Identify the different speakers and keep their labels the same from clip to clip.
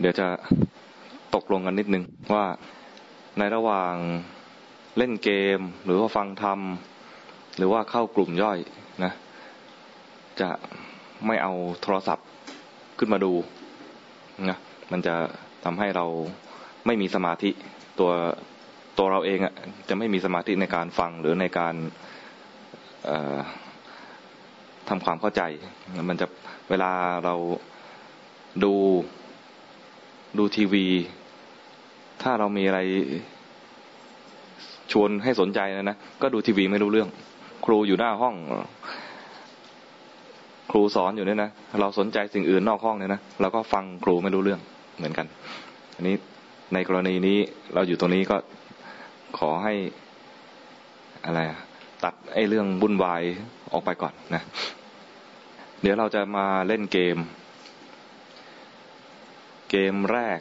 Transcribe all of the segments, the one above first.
Speaker 1: เดี๋ยวจะตกลงกันนิดนึงว่าในระหว่างเล่นเกม หรือว่าฟังธรรม หรือว่าเข้ากลุ่มย่อยนะ จะไม่เอาโทรศัพท์ขึ้นมาดูนะมันจะทำให้เราไม่มีสมาธิตัวตัวเราเองอะ่ะจะไม่มีสมาธิในการฟังหรือในการทำความเข้าใจ มันจะเวลาเราดู ดูทีวี ถ้าเรามีอะไรชวนให้สนใจนะนะก็ดูทีวีไม่รู้เรื่อง ครูอยู่หน้าห้อง ครูสอนอยู่เนี่ยนะเราสนใจสิ่งอื่นนอกห้องเนี่ยนะเราก็ฟังครูไม่รู้เรื่องเหมือนกัน อันนี้ในกรณีนี้เราอยู่ตรงนี้ก็ขอให้อะไรตัดไอ้เรื่องบุ่นวายออกไปก่อนนะ เดี๋ยวเราจะมาเล่นเกม เกมแรก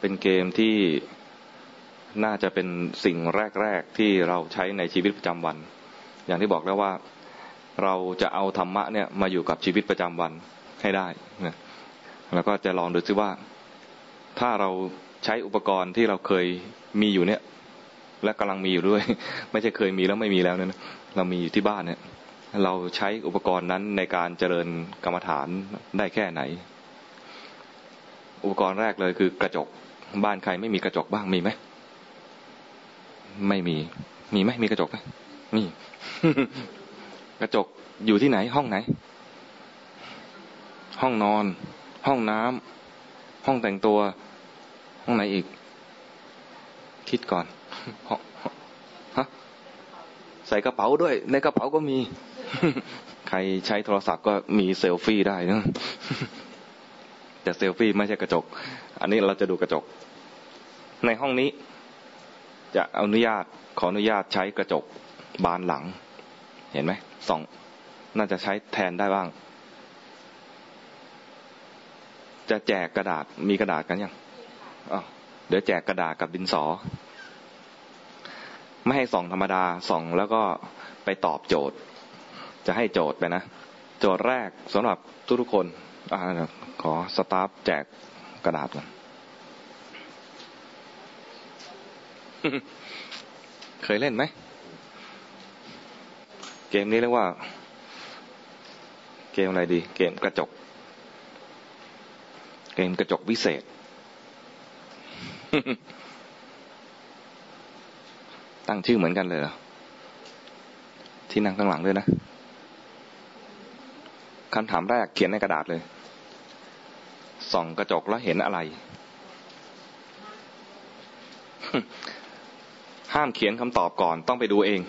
Speaker 1: เป็นเกมที่น่าจะเป็นสิ่งแรก ๆ ที่เราใช้ในชีวิตประจำวัน อย่างที่บอกแล้วว่าเราจะเอาธรรมะเนี่ยมาอยู่กับชีวิตประจำวันให้ได้นะแล้วก็จะลองดูซิว่า ถ้าเราใช้อุปกรณ์ที่เราเคยมีอยู่เนี่ย และกำลังมีอยู่ด้วย ไม่ใช่เคยมีแล้วไม่มีแล้วเนี่ยเรามีอยู่ที่บ้านเนี่ย เราใช้อุปกรณ์นั้นในการเจริญกรรมฐานได้แค่ไหน อุปกรณ์แรกเลยคือกระจก บ้านใครไม่มีกระจกบ้างมีไหมไม่มี มีไหมมีกระจกไหมมี กระจกอยู่ที่ไหน ห้องไหน ห้องนอน ห้องน้ำห้องแต่งตัว ห้องไหนอีก คิดก่อนฮะใส่กระเป๋าด้วย ในกระเป๋าก็มี ใครใช้โทรศัพท์ก็มีเซลฟี่ได้นะ แต่เซลฟี่ไม่ใช่กระจก อันนี้เราจะดูกระจก ในห้องนี้จะอนุญาตขออนุญาตใช้กระจกบานหลัง เห็นไหมสองน่าจะใช้แทนได้บ้าง จะแจกกระดาษมีกระดาษกันยังเดี๋ยวแจกกระดาษกับดินสอ ไม่ให้ส่องธรรมดาส่องแล้วก็ไปตอบโจทย์ จะให้โจทย์ไปนะ โจทย์แรกสำหรับทุกๆคน อขอสตาฟแจกกระดาษก่อนเคยเล่นไหม เกมนี้เรียกว่า เกมอะไรดี เกมกระจก เกมกระจกวิเศษ ตั้งชื่อเหมือนกันเลยเหรอที่นั่งข้างหลังด้วยนะ คำถามแรกเขียนในกระดาษเลย ส่องกระจกแล้วเห็นอะไร ห้ามเขียนคำตอบก่อน ต้องไปดูเอง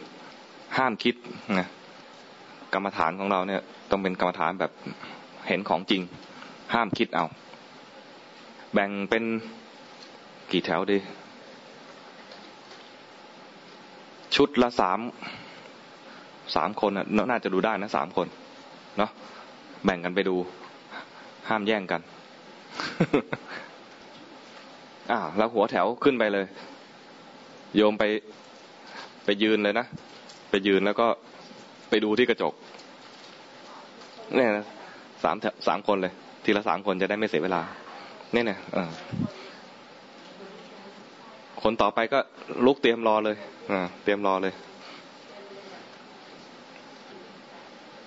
Speaker 1: ห้ามคิดนะกรรมฐานของเราเนี่ย ต้องเป็นกรรมฐานแบบเห็นของจริง ห้ามคิดเอา แบ่งเป็นกี่แถวดี ชุดละสามสามคนน่าจะดูได้นะสามคน เนาะ แบ่งกันไปดู ห้ามแย่งกันอ่าแล้วหัวแถวขึ้นไปเลย โยมไปไปยืนเลยนะ ไปยืนแล้วก็ไปดูที่กระจกเนี่ยนะสามสามคนเลย ทีละสามคนจะได้ไม่เสียเวลา เนี่ยเนี่ยคนต่อไปก็ลุกเตรียมรอเลยอ่าเตรียมรอเลย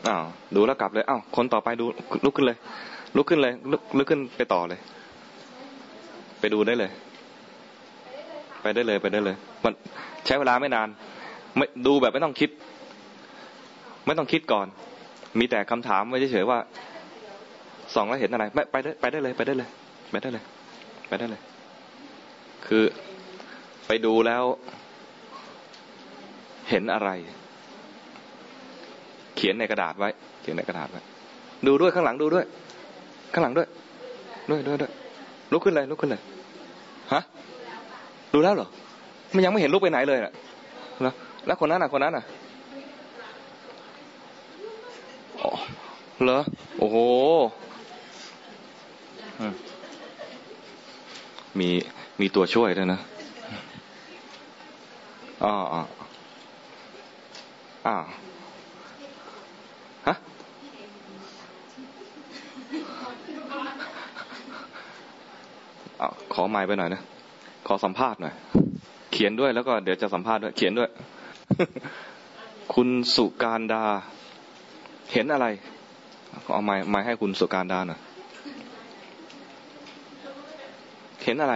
Speaker 1: อ้าวดูแล้วกลับเลยอ้าวคนต่อไปดูลุกขึ้นเลย ลุกขึ้นเลยลุกลุกขึ้นไปต่อเลย ไปดูได้เลย ไปได้เลยไปได้เลย มันใช้เวลาไม่นาน ไม่ดูแบบไม่ต้องคิด ไม่ต้องคิดก่อน มีแต่คำถามไว้เฉยๆว่าส่องแล้วเห็นอะไรไม่ไปได้ไปได้เลย ไปได้เลย ไปได้เลย ไปได้เลย คือไปดูแล้ว เห็นอะไร เขียนในกระดาษไว้ เขียนในกระดาษไว้ ดูด้วยข้างหลังดูด้วย ข้างหลังด้วย ด้วยด้วยด้วยลุกขึ้นเลยลุกขึ้นเลยฮะดูแล้วเหรอมันยังไม่เห็นรูปไปไหนเลยอะแล้วแล้วคนนั้นอะคนนั้นอะเหรอโอ้โหมีมีตัวช่วยด้วยนะอ๋ออ๋ออ้าว อไม้ไปหน่อยนะขอสัมภาษณ์หน่อยเขียนด้วยแล้วก็เดี๋ยวจะสัมภาษณ์ด้วยเขียนด้วย คุณสุการดา เห็นอะไรเอาไม้ไม้ให้คุณสุการดาหน่อยเห็นอะไร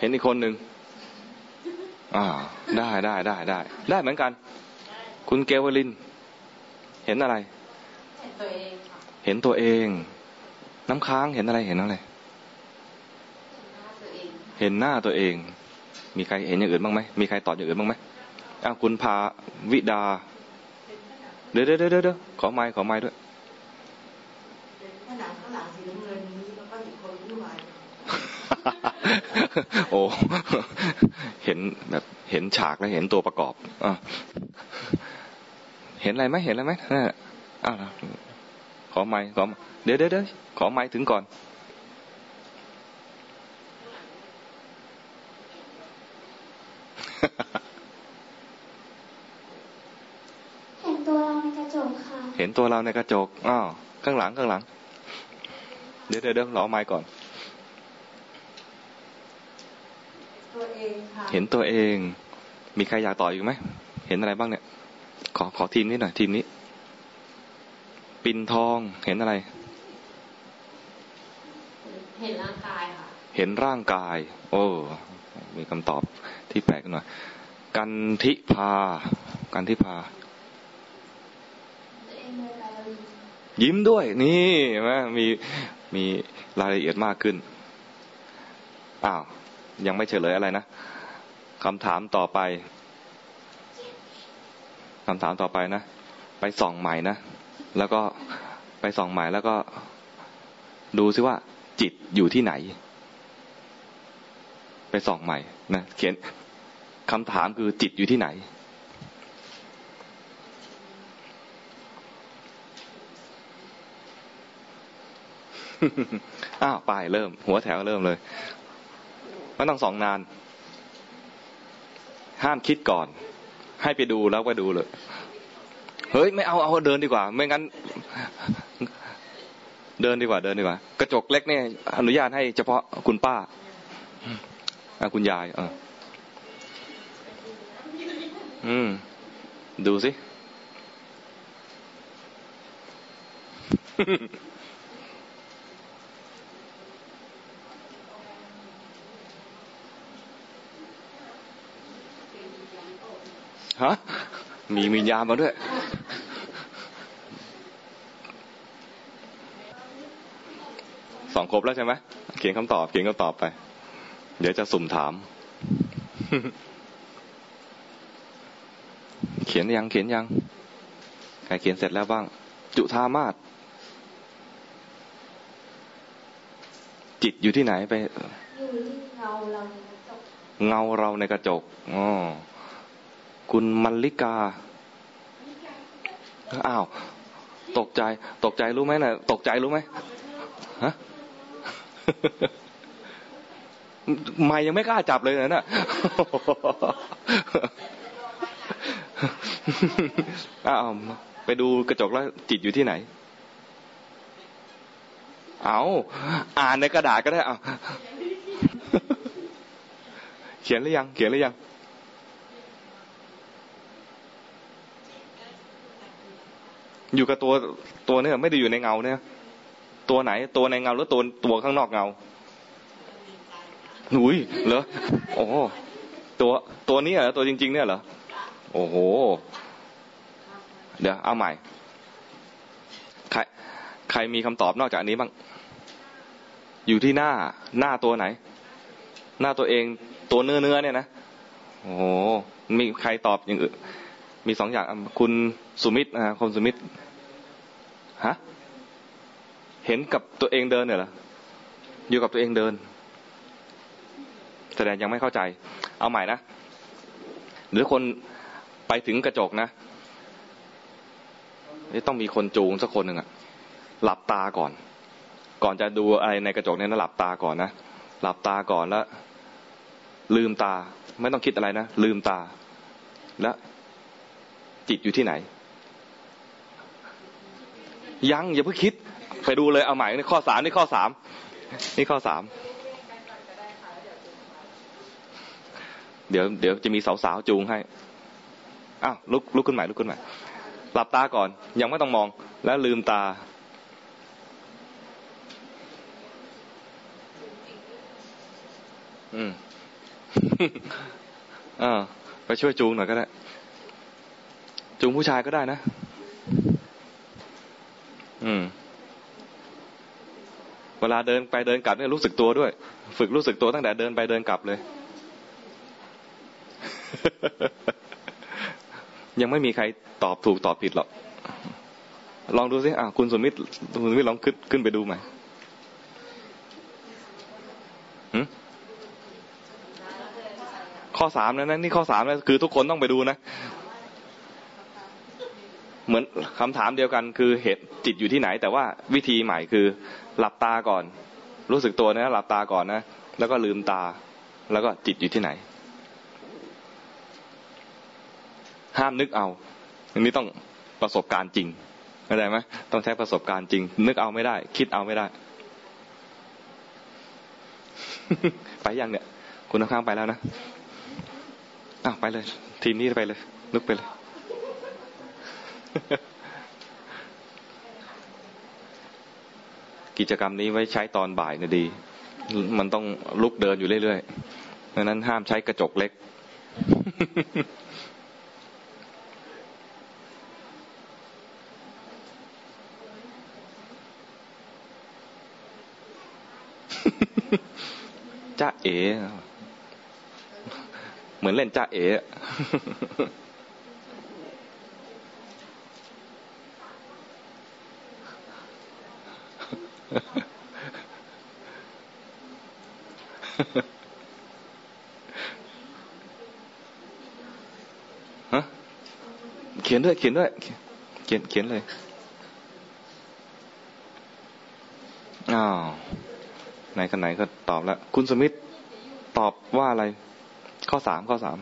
Speaker 1: เห็นอีกคนหนึ่งอ่า ได้ได้ได้ได้ได้เหมือนกัน คุณเกวลิน เห็นอะไร
Speaker 2: เห็นตัวเองค่ะ
Speaker 1: เห็นตัวเอง น้ำค้างเห็นอะไรเห็นอะไร
Speaker 2: เห็นหน้าตัวเอง
Speaker 1: เห็นหน้าตัวเอง มีใครเห็นอย่างอื่นบ้างไหมมีใครตอบอย่างอื่นบ้างไหมอ้าวคุณพาวิดา เดี๋ยวเดี๋ยวเดี๋ยวเดี๋ยวขอไม้ขอไม้ด้วย
Speaker 2: ข้างหลังข้างหลังสีน้ำเงินนี้แล้วก็อีกคนที่วาย
Speaker 1: โอ้เห็นแบบเห็นฉากแล้วเห็นตัวประกอบอะเห็นอะไรไหมเห็นอะไรไหมนั่นแหละอ้าว ขอไม้ขอเดี๋ยวเดี๋ยวเดี๋ยวขอไม้ถึงก่อน
Speaker 3: เห็นตัวเราในกระจกค่ะ
Speaker 1: เห็นตัวเราในกระจกอ้าวข้างหลังข้างหลัง เดี๋ยวเดี๋ยวเดี๋ยวรอไม้ก่อน
Speaker 2: ตัวเองค่ะ
Speaker 1: เห็นตัวเอง มีใครอยากต่ออีกไหม เห็นอะไรบ้างเนี่ย ขอขอทีมนี้หน่อยทีมนี้ ปินทองเห็นอะไร
Speaker 2: เห็นร่างกายค่ะ
Speaker 1: เห็นร่างกาย โอ้มีคำตอบที่แปลกหน่อยกันทิพา กันทิพา
Speaker 3: ตัวเองเลยเรา
Speaker 1: ยิ้มด้วย นี่เห็นไหมมีมีรายละเอียดมากขึ้นอ้าวยังไม่เฉลยอะไรนะคำถามต่อไปคำถามต่อไปนะ ไปส่องใหม่นะ แล้วก็ไปส่องใหม่แล้วก็ดูซิว่าจิตอยู่ที่ไหน ไปส่องใหม่นะเขียนคำถามคือจิตอยู่ที่ไหน อ้าวไปเริ่ม หัวแถวเริ่มเลยไม่ต้องสองนาน ห้ามคิดก่อน ให้ไปดูแล้วก็ดูเลย เฮ้ยไม่เอาเอาเดินดีกว่า ไม่งั้น เดินดีกว่า เดินดีกว่า กระจกเล็กเนี่ยอนุญาตให้เฉพาะคุณป้าอคุณยาย เออ อืม ดูสิฮะมีวิญญาณมาด้วย องครบแล้วใช่ไหมเขียนคำตอบ เขียนคำตอบไป เดี๋ยวจะสุ่มถาม เขียนยัง เขียนยัง ใครเขียนเสร็จแล้วบ้าง จุธามาศจิตอยู่ที่ไหนไป
Speaker 3: อยู่ที่เราเราในกระจก
Speaker 1: เงาเราในกระจก อ๋อ คุณมัลลิกา อ้าว ตกใจ ตกใจรู้ไหมนะ่ะ ตกใจรู้ไหมฮะ ไม่ยังไม่กล้าจับเลยนะน่ะอ้าวไปดูกระจกแล้วจิตอยู่ที่ไหน เอาอ่านในกระดาษก็ได้เอาเขียนหรือยัง เขียนหรือยัง อยู่กับตัวตัวเนี่ยไม่ได้อยู่ในเงาเนี่ย ตัวไหน ตัวในเงาหรือตัวตัวข้างนอกเงาหุยเหรอโอ้โหตัวตัวนี้เหรอตัวจริง ๆ เนี่ยเหรอโอ้โห เดี๋ยวเอาใหม่ ใคร ใครมีคำตอบนอกจากอันนี้บ้าง อยู่ที่หน้าหน้าตัวไหน หน้าตัวเองตัวเนื้อเนื้อเนี่ยนะโอ้โหมีใครตอบอย่างอื่นมีสองอย่างอะคุณสุมิตรนะคุณสุมิตรฮะ เห็นกับตัวเองเดินเนี่ยเหรออยู่กับตัวเองเดิน แสดงยังไม่เข้าใจ เอาใหม่นะหรือคนไปถึงกระจกนะนี่ต้องมีคนจูงสักคนหนึ่งอะหลับตาก่อน ก่อนจะดูอะไรในกระจกเนี่ยนะหลับตาก่อนนะหลับตาก่อนแล้ว ลืมตา ไม่ต้องคิดอะไรนะลืมตา แล้ว จิตอยู่ที่ไหน ยังอย่าเพิ่งคิด ไปดูเลยเอาใหม่ในข้อสามนี่ข้อสามนี่ข้อสามเดี๋ยวเดี๋ยวจะมีสาวๆจูงให้อ้าวลุกลุกขึ้นใหม่ลุกขึ้นใหม่หลับตาก่อน ยังไม่ต้องมองแล้วลืมตา อืมอ่าไปช่วยจูงหน่อยก็ได้ จูงผู้ชายก็ได้นะ อืม เวลาเดินไปเดินกลับเนี่ยรู้สึกตัวด้วย ฝึกรู้สึกตัวตั้งแต่เดินไปเดินกลับเลย ยังไม่มีใครตอบถูกตอบผิดหรอกลองดูสิอะคุณสมิธคุณสมิธลองขึ้นขึ้นไปดูไหมข้อสามนะนั่นนี่ข้อสามนะคือทุกคนต้องไปดูนะ เหมือนคำถามเดียวกันคือเหตุจิตอยู่ที่ไหน แต่ว่าวิธีใหม่คือ หลับตาก่อน รู้สึกตัวนะหลับตาก่อนนะ แล้วก็ลืมตา แล้วก็จิตอยู่ที่ไหน ห้ามนึกเอาอันนี้ต้องประสบการณ์จริงเข้าใจไหมต้องใช้ประสบการณ์จริง นึกเอาไม่ได้ คิดเอาไม่ได้ ไปยังเนี่ย คุณข้างไปแล้วนะอ้าวไปเลย ทีมนี้ไปเลยลุกไปเลย กิจกรรมนี้ไว้ใช้ตอนบ่ายนะดี มันต้องลุกเดินอยู่เรื่อยๆดังนั้นห้ามใช้กระจกเล็ก จ้าเอ๋ เหมือนเล่นจ้าเอ๋ ฮะเขียนด้วย เขียนด้วย เขียนเขียนเลยอ้าวไหนกันไหนก็ตอบแล้วคุณสมิธตอบว่าอะไร ข้อสามข้อสาม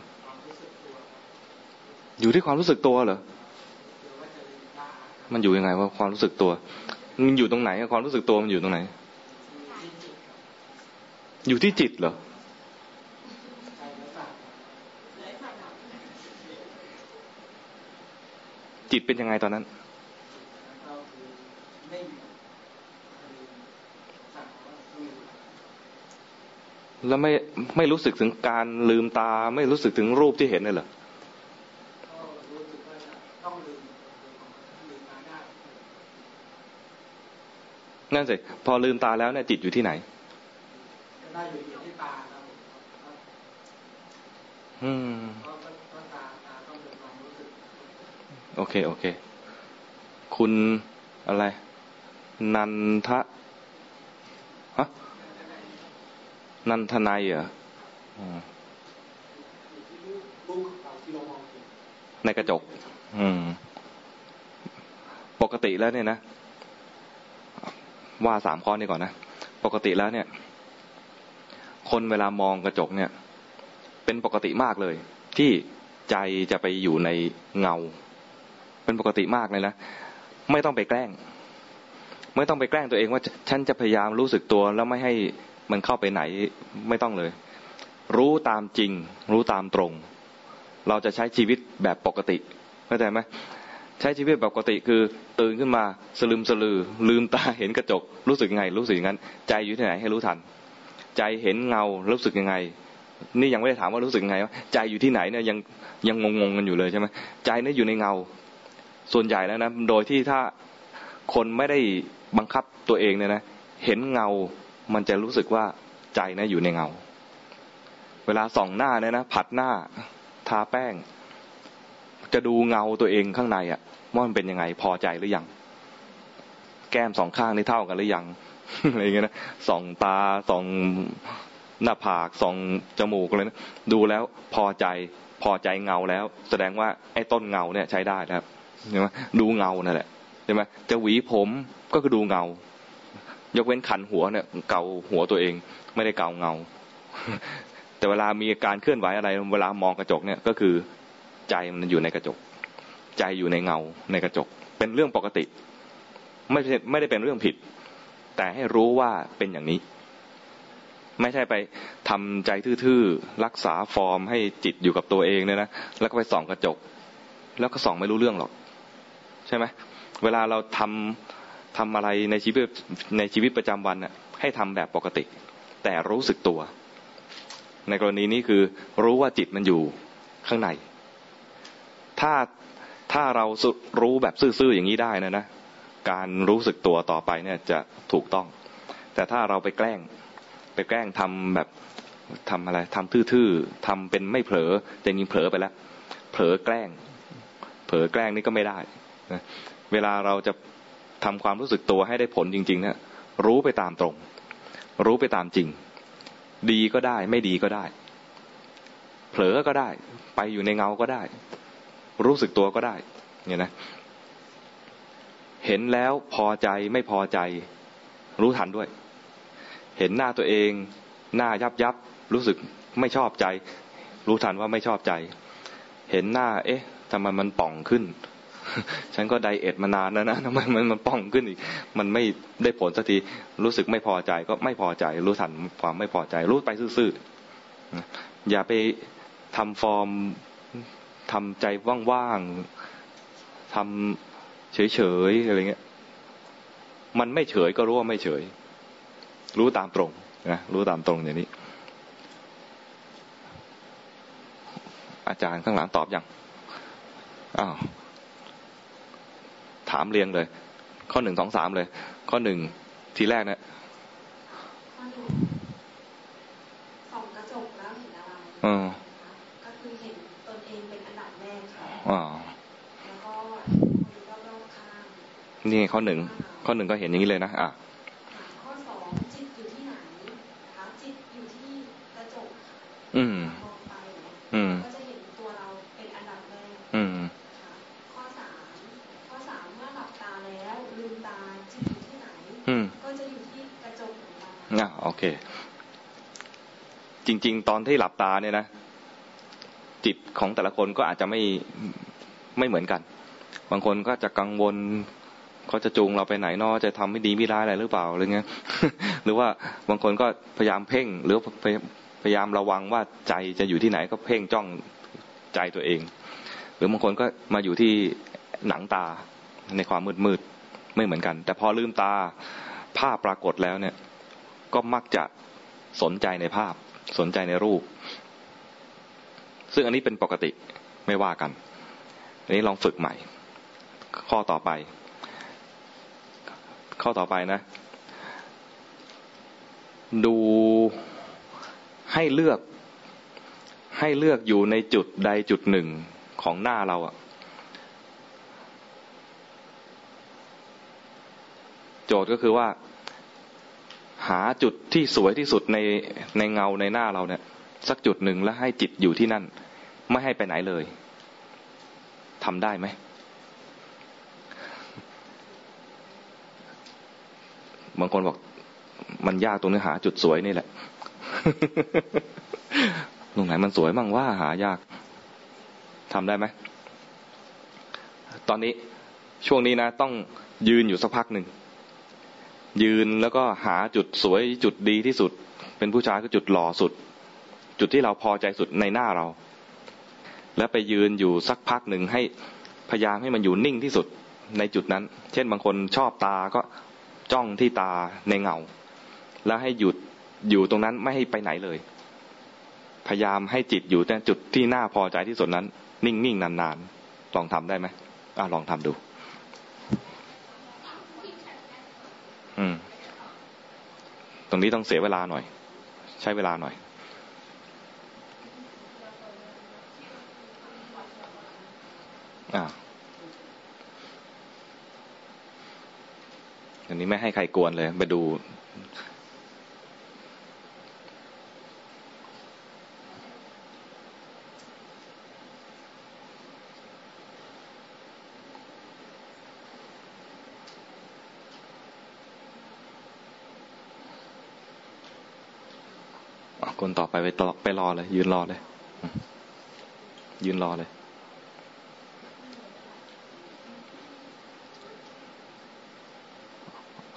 Speaker 1: อยู่ที่ความรู้สึกตัวเหรอมันอยู่ยังไงว่าความรู้สึกตัว มันอยู่ตรงไหนความรู้สึกตัวมันอยู่ตรงไหน อยู่ที่จิตเหรอจิตเป็นยังไงตอนนั้น แล้วไม่ไม่รู้สึกถึงการลืมตา ไม่รู้สึกถึงรูปที่เห็นเลยเหรอ นั่นสิพอลืมตาแล้วเนี่ยจิตอยู่ที่ไหน
Speaker 4: ได้อยู่ที่ตาครับ
Speaker 1: อืม
Speaker 4: เพราะว่าตาตาต้องเป็นความรู้สึก
Speaker 1: โอเค โอเค คุณอะไร นันทะฮะนันทนายเหรออืม
Speaker 4: รูปเราที่เรามองเห็น
Speaker 1: ในกระจก อืม ปกติแล้วเนี่ยนะ ว่าสามข้อนี้ก่อนนะ ปกติแล้วเนี่ย คนเวลามองกระจกเนี่ย เป็นปกติมากเลย ที่ใจจะไปอยู่ในเงา เป็นปกติมากเลยนะ ไม่ต้องไปแกล้ง ไม่ต้องไปแกล้งตัวเองว่าฉันจะพยายามรู้สึกตัวแล้วไม่ให้มันเข้าไปไหนไม่ต้องเลย รู้ตามจริง รู้ตามตรง เราจะใช้ชีวิตแบบปกติเข้าใจไหม ใช้ชีวิตแบบปกติคือตื่นขึ้นมาสลืมสลือ ลืมตาเห็นกระจก รู้สึกไง รู้สึกอย่างนั้น ใจอยู่ที่ไหนให้รู้ทัน ใจเห็นเงารู้สึกยังไง นี่ยังไม่ได้ถามว่ารู้สึกยังไงว่าใจอยู่ที่ไหนเนี่ยยังยังงงๆกันอยู่เลยใช่ไหมใจเนี่ยอยู่ในเงา ส่วนใหญ่แล้วนะโดยที่ถ้าคนไม่ได้บังคับตัวเองเนี่ยนะเห็นเงามันจะรู้สึกว่าใจนะอยู่ในเงา เวลาส่องหน้าเนี่ยนะผัดหน้าทาแป้ง จะดูเงาตัวเองข้างในอะว่ามันเป็นยังไงพอใจหรือยัง แก้มสองข้างนี่เท่ากันหรือยังอะไรเงี้ยนะสองตาสองหน้าผากสองจมูกอะไรนะดูแล้วพอใจพอใจเงาแล้ว แสดงว่าไอ้ต้นเงาเนี่ยใช้ได้นะครับใช่ไหมดูเงานั่นแหละใช่ไหมจะหวีผมก็คือดูเงา ยกเว้นขันหัวเนี่ย เกาหัวตัวเองไม่ได้เกาเงา แต่เวลามีการเคลื่อนไหวอะไร เวลามองกระจกเนี่ยก็คือ ใจมันอยู่ในกระจก ใจอยู่ในเงาในกระจก เป็นเรื่องปกติ ไม่ใช่ไม่ได้เป็นเรื่องผิด แต่ให้รู้ว่าเป็นอย่างนี้ ไม่ใช่ไปทำใจทื่อๆรักษาฟอร์มให้จิตอยู่กับตัวเองเนี่ยนะแล้วก็ไปส่องกระจก แล้วก็ส่องไม่รู้เรื่องหรอก ใช่ไหมเวลาเราทำทำอะไรในชีวิตในชีวิตประจำวันน่ะให้ทำแบบปกติ แต่รู้สึกตัว ในกรณีนี้คือรู้ว่าจิตมันอยู่ข้างใน ถ้าถ้าเรารู้แบบซื่อๆอย่างนี้ได้นะนะการรู้สึกตัวต่อไปเนี่ยจะถูกต้อง แต่ถ้าเราไปแกล้งไปแกล้งทำแบบทำอะไรทำทื่อๆทำเป็นไม่เผลอแต่จริงเผลอไปแล้ว เผลอแกล้ง เผลอแกล้งนี่ก็ไม่ได้นะเวลาเราจะทำความรู้สึกตัวให้ได้ผลจริงๆเนะี่ยรู้ไปตามตรง รู้ไปตามจริง ดีก็ได้ ไม่ดีก็ได้ เผลอก็ได้ ไปอยู่ในเงาก็ได้ รู้สึกตัวก็ได้ เนี่ยนะ เห็นแล้วพอใจไม่พอใจ รู้ทันด้วย เห็นหน้าตัวเอง หน้ายับยับรู้สึกไม่ชอบใจ รู้ทันว่าไม่ชอบใจ เห็นหน้า เอ๊ะทำไมมันป่องขึ้น ฉันก็ไดเอทมานานแล้วนะทำไมมันมันป่องขึ้นอีก มันไม่ได้ผลสักทีรู้สึกไม่พอใจก็ไม่พอใจ รู้ทันความไม่พอใจ รู้ไปซื่อๆอย่าไปทำฟอร์ม ทำใจว่างๆทำเฉยๆอะไรเงี้ย มันไม่เฉยก็รู้ว่าไม่เฉย รู้ตามตรงนะรู้ตามตรงอย่างนี้ อาจารย์ข้างหลังตอบอยังอ้าวถามเรียงเลย ข้อหนึ่งสองสามเลย ข้อหนึ่งทีแรกเนะ
Speaker 2: ข้อหนึ่งส่องกระจกแล้วเห็นอะไร
Speaker 1: อ๋
Speaker 2: อแล้วก็คนรอบๆข้าง
Speaker 1: นี่ข้อหนึ่ง ข้อหนึ่งก็เห็นอย่างนี้เลยนะ อะ
Speaker 2: ข้อสองจิตอยู่ที่ไหนคะจิตอยู่ที่กระจก
Speaker 1: อืม
Speaker 2: มองไป
Speaker 1: อืม
Speaker 2: ก็จะเห็นตัวเราเป็นอันดับแรก
Speaker 1: อืม
Speaker 2: ข้อสามข้อสามเมื่อหลับตาแล้วลืมตาจิตอยู่ที่ไหนก็จะอยู่ที่กระจกของเรา
Speaker 1: อะโอเค จริง ๆ ตอนที่หลับตาเนี่ยนะจิตของแต่ละคนก็อาจจะไม่ ไม่เหมือนกัน บางคนก็จะกังวลเขาจะจูงเราไปไหนนอจะทำไม่ดีไม่ร้ายอะไรหรือเปล่าอะไรเงี้ย หรือว่าบางคนก็พยายามเพ่ง หรือพยายามระวังว่าใจจะอยู่ที่ไหนก็เพ่งจ้องใจตัวเอง หรือบางคนก็มาอยู่ที่หนังตาในความมืดมืดไม่เหมือนกัน แต่พอลืมตาภาพปรากฏแล้วเนี่ย ก็มักจะสนใจในภาพสนใจในรูป ซึ่งอันนี้เป็นปกติไม่ว่ากัน อันนี้ลองฝึกใหม่ ข้อต่อไป ข้อต่อไปนะ ดูให้เลือกให้เลือกอยู่ในจุดใดจุดหนึ่งของหน้าเราอะโจทย์ก็คือว่า หาจุดที่สวยที่สุดในในเงาในหน้าเราเนี่ย สักจุดหนึ่งแล้วให้จิตอยู่ที่นั่น ไม่ให้ไปไหนเลย ทำได้ไหม บางคนบอกมันยากตรงเนื้อหาจุดสวยนี่แหละ ตรงไหนมันสวยมั่งว่าหายากทำได้ไหม ตอนนี้ช่วงนี้นะ ต้องยืนอยู่สักพักหนึ่ง ยืนแล้วก็หาจุดสวยจุดดีที่สุด เป็นผู้ชายก็จุดหล่อสุด จุดที่เราพอใจสุดในหน้าเรา แล้วไปยืนอยู่สักพักหนึ่งให้พยายามให้มันอยู่นิ่งที่สุดในจุดนั้น เช่นบางคนชอบตาก็จ้องที่ตาในเงา แล้วให้หยุดอยู่ตรงนั้นไม่ให้ไปไหนเลย พยายามให้จิตอยู่แต่จุดที่น่าพอใจที่สุดนั้น นิ่งๆนานๆลองทำได้ไหมอ่าลองทำดู อืม ตรงนี้ต้องเสียเวลาหน่อย ใช้เวลาหน่อย อันนี้ไม่ให้ใครกวนเลย ไปดูคนต่อไปไปต่อไปรอเลย ยืนรอเลย ยืนรอเลย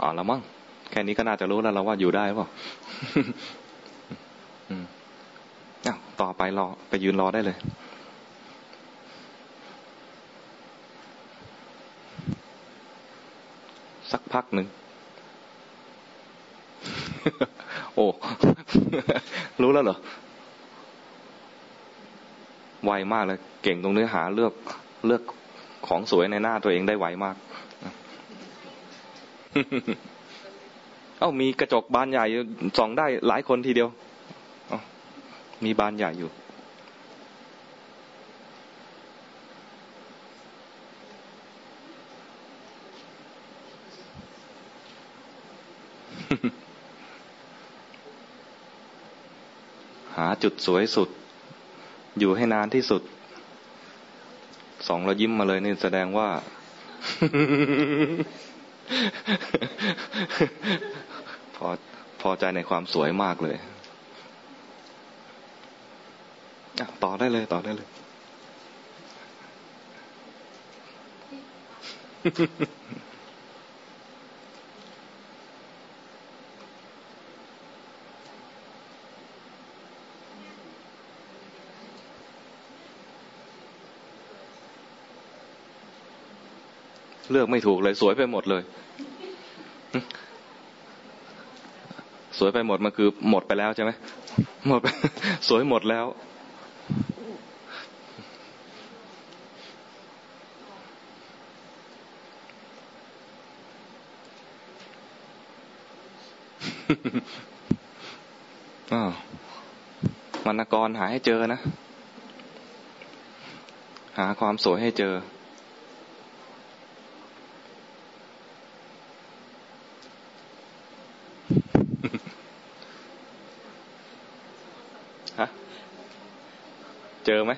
Speaker 1: อ๋อล้วมั้งแค่นี้ก็น่าจะรู้แล้วเราว่าอยู่ได้ป่ะต่อไปรอไปยืนรอได้เลยสักพักหนึ่ง โอ้ รู้แล้วเหรอ ไวมากเลย เก่งตรงเนื้อหาเลือกเลือกของสวยในหน้าตัวเองได้ไวมาก เอ้ามีกระจกบานใหญ่ส่องได้หลายคนทีเดียวมีบานใหญ่อยู่ หาจุดสวยสุด อยู่ให้นานที่สุด สองเรายิ้มมาเลยนี่แสดงว่า พอพอใจในความสวยมากเลยต่อได้เลย ต่อได้เลย เลือกไม่ถูกเลย สวยไปหมดเลย สวยไปหมดมันคือ หมดไปแล้วใช่ไหมหมดสวยหมดแล้วอมรณกรหาให้เจอนะ หาความสวยให้เจอ จอไหม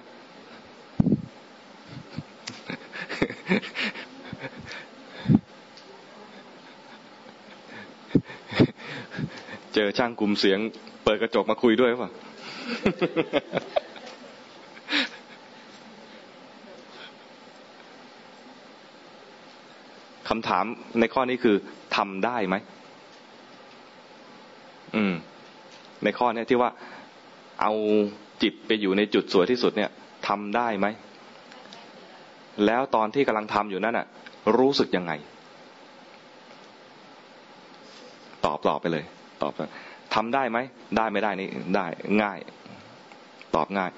Speaker 1: เจอช่างกลุ่มเสียง เปิดกระจกมาคุยด้วยป่ะคำถามในข้อนี้คือทำได้ไหม อืม ในข้อนี้ที่ว่าเอา จิตไปอยู่ในจุดสวยที่สุดเนี่ยทำได้ไหม แล้วตอนที่กำลังทำอยู่นั่นอะรู้สึกยังไง ตอบตอบไปเลย ตอบทำได้ไหม ได้ไม่ได้นี่ได้ง่าย ตอบง่าย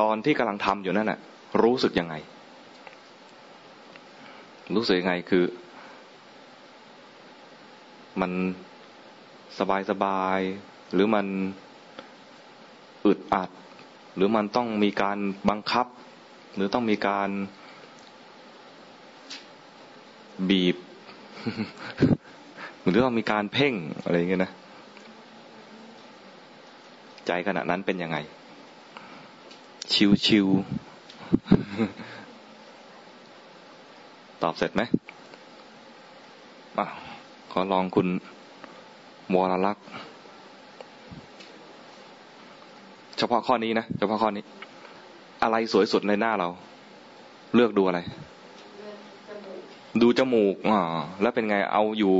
Speaker 1: ตอนที่กำลังทำอยู่นั่นน่ะรู้สึกยังไง รู้สึกยังไงคือ มันสบายสบายหรือมัน อึดอัด หรือมันต้องมีการบังคับ หรือต้องมีการบีบ หรือต้องมีการเพ่งอะไรอย่างเงี้ยนะใจขณะนั้นเป็นยังไง ชิวชิวตอบเสร็จไหมอะขอลองคุณมรลักษ์ ฉพาะข้อนี้นะเฉพาะข้อนี้ อะไรสวยสุดในหน้าเรา เลือกดูอะไร ดูจมูกอ่าแล้วเป็นไงเอาอยู่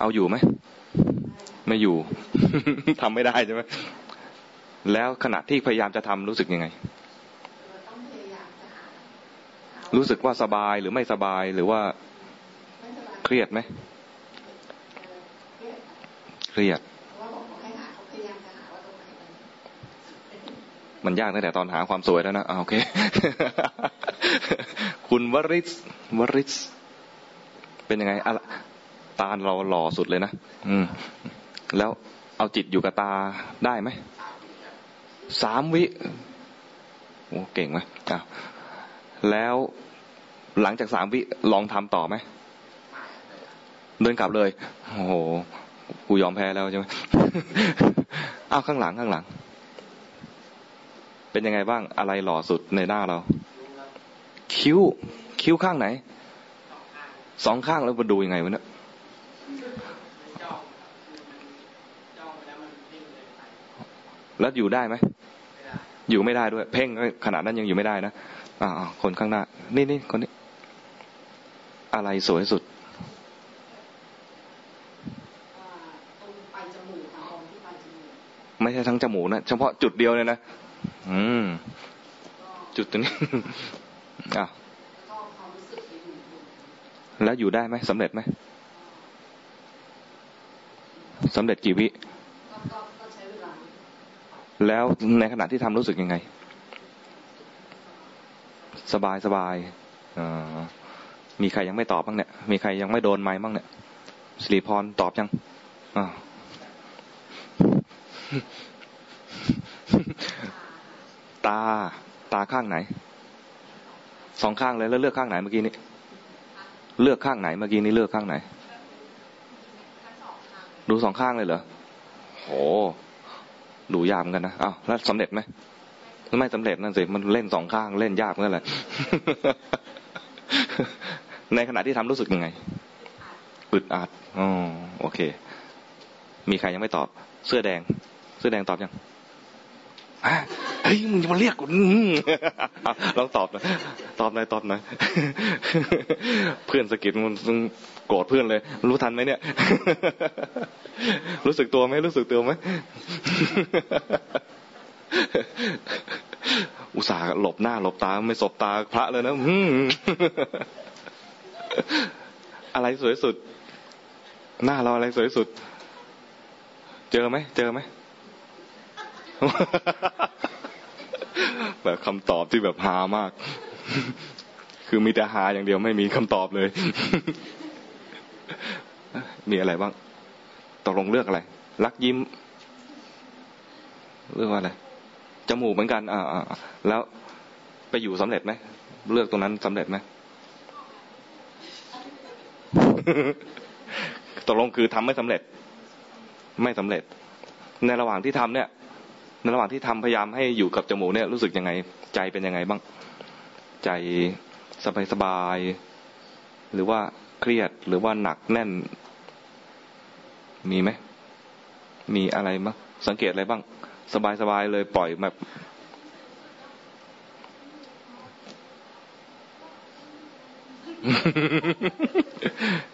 Speaker 1: เอาอยู่ไหมไม่อยู่ทำไม่ได้ใช่ไหมแล้วขณะที่พยายามจะทำรู้สึกยังไง รู้สึกว่าสบายหรือไม่สบายหรือว่าเครียดไหมเครียด มันยากตั้งแต่ตอนหาความสวยแล้วนะโอเค คุณวริศวริศเป็นยังไงอะตาเราหล่อสุดเลยนะอืม แล้วเอาจิตอยู่กับตาได้ไหมสามวิโอ้เก่งไหมอ้าวแล้วหลังจากสามวิลองทำต่อไหมเดินกลับเลย โอ้โห กูยอมแพ้แล้วใช่ไหม อ้าวข้างหลังข้างหลัง เป็นยังไงบ้างอะไรหล่อสุดในหน้าเรา คิ้ว คิ้วข้างไหนสองข้างแล้วมาดูยังไงวะเนี่ยแล้วอยู่ได้ไหมอยู่ไม่ได้ด้วย เพ่งขนาดนั้นยังอยู่ไม่ได้นะอ่าคนข้างหน้า นี่นี่คนนี้ อะไรสวยสุดไไม่ใช่ทั้งจมูกนะเฉพาะจุดเดียวเลยนะ อืม จุดตรงนี้อะแล้วอยู่ได้ไหมสำเร็จไหมสำเร็จกี่วิแล้วในขณะที่ทำรู้สึกยังไง สบายสบายมีใครยังไม่ตอบบ้างเนี่ย มีใครยังไม่โดนไม้บ้างเนี่ยสิริพรตอบยัง ตาตาข้างไหนสองข้างเลยแล้วเลือกข้างไหนเมื่อกี้นี้ เลือกข้างไหนเมื่อกี้นี้เลือกข้างไหน ดูสองข้างเลยเหรอโหดูยากเหมือนกันนะอ้าวแล้วสำเร็จไหมไม่สำเร็จนั่นสิมันเล่นสองข้างเล่นยากนั่นแหละในขณะที่ทำรู้สึกยังไงอึดอัดอ๋อโอเค มีใครยังไม่ตอบ เสื้อแดง เสื้อแดงตอบยัง ฮ้ยมึงจะมาเรียกกูลองตอบน่อยตอบหน่อยตอบหน่อยเพื่อนสกิดมันโกรธเพื่อนเลย รู้ทันไหมเนี่ย รู้สึกตัวไหมรู้สึกตัวไหมอุตส่าห์หลบหน้าหลบตาไม่สบตาพระเลยนะอะไรสวยสุด หน้าเราอะไรสวยสุด เจอไหมเจอไหม แบบคำตอบที่แบบฮามาก คือมีแต่ฮาอย่างเดียวไม่มีคำตอบเลย มีอะไรบ้างตกลงเลือกอะไร รักยิ้ม เลือกว่าอะไร จมูกเหมือนกัน อ่าแล้วไปอยู่สำเร็จไหม เลือกตรงนั้นสำเร็จไหมตกลงคือทำไม่สำเร็จ ไม่สำเร็จ ในระหว่างที่ทำเนี่ย ในระหว่างที่ทำพยายามให้อยู่กับจมูกเนี่ยรู้สึกยังไง ใจเป็นยังไงบ้าง ใจสบายสบาย หรือว่าเครียดหรือว่าหนักแน่น มีไหมมีอะไรบ้างสังเกตอะไรบ้าง สบายสบายเลยปล่อยแบบ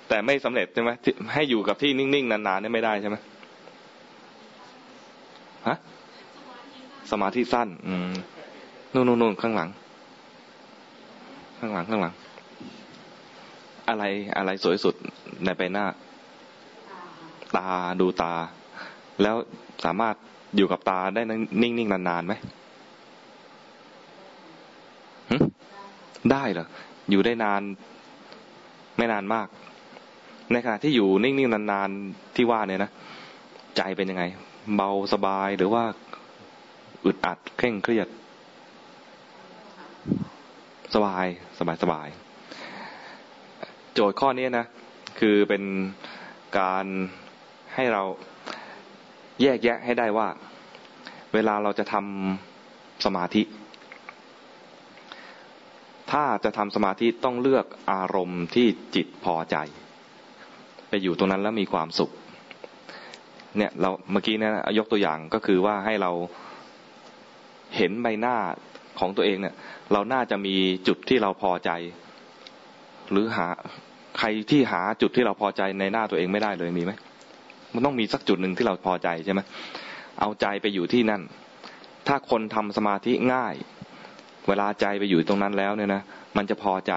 Speaker 1: แต่ไม่สำเร็จใช่ไหมให้อยู่กับที่นิ่งๆนานๆนี่ไม่ได้ใช่ไหมฮะ สมาธิสั้น อืมนู่นนู่นข้างหลัง ข้างหลังข้างหลัง อะไรอะไรสวยสุดในใบหน้า ตาดูตา แล้วสามารถอยู่กับตาได้นิ่งๆนานๆไหมได้เหรออยู่ได้นาน ไม่นานมาก ในขณะที่อยู่นิ่งๆนานๆที่ว่าเนี่ยนะใจเป็นยังไง เบาสบายหรือว่า อึดอัดเคร่งเครียด สบายสบายสบาย โจทย์ข้อนี้นะ คือเป็นการให้เราแยกแยะให้ได้ว่า เวลาเราจะทำสมาธิ ถ้าจะทำสมาธิต้องเลือกอารมณ์ที่จิตพอใจ ไปอยู่ตรงนั้นแล้วมีความสุขเนี่ยเราเมื่อกี้นี่ยยกตัวอย่างก็คือว่าให้เรา เห็นใบหน้าของตัวเองเนี่ย เราน่าจะมีจุดที่เราพอใจ หรือหาใครที่หาจุดที่เราพอใจในหน้าตัวเองไม่ได้เลยมีไหมมันต้องมีสักจุดหนึ่งที่เราพอใจใช่ไหมเอาใจไปอยู่ที่นั่น ถ้าคนทำสมาธิง่าย เวลาใจไปอยู่ตรงนั้นแล้วเนี่ยนะมันจะพอใจ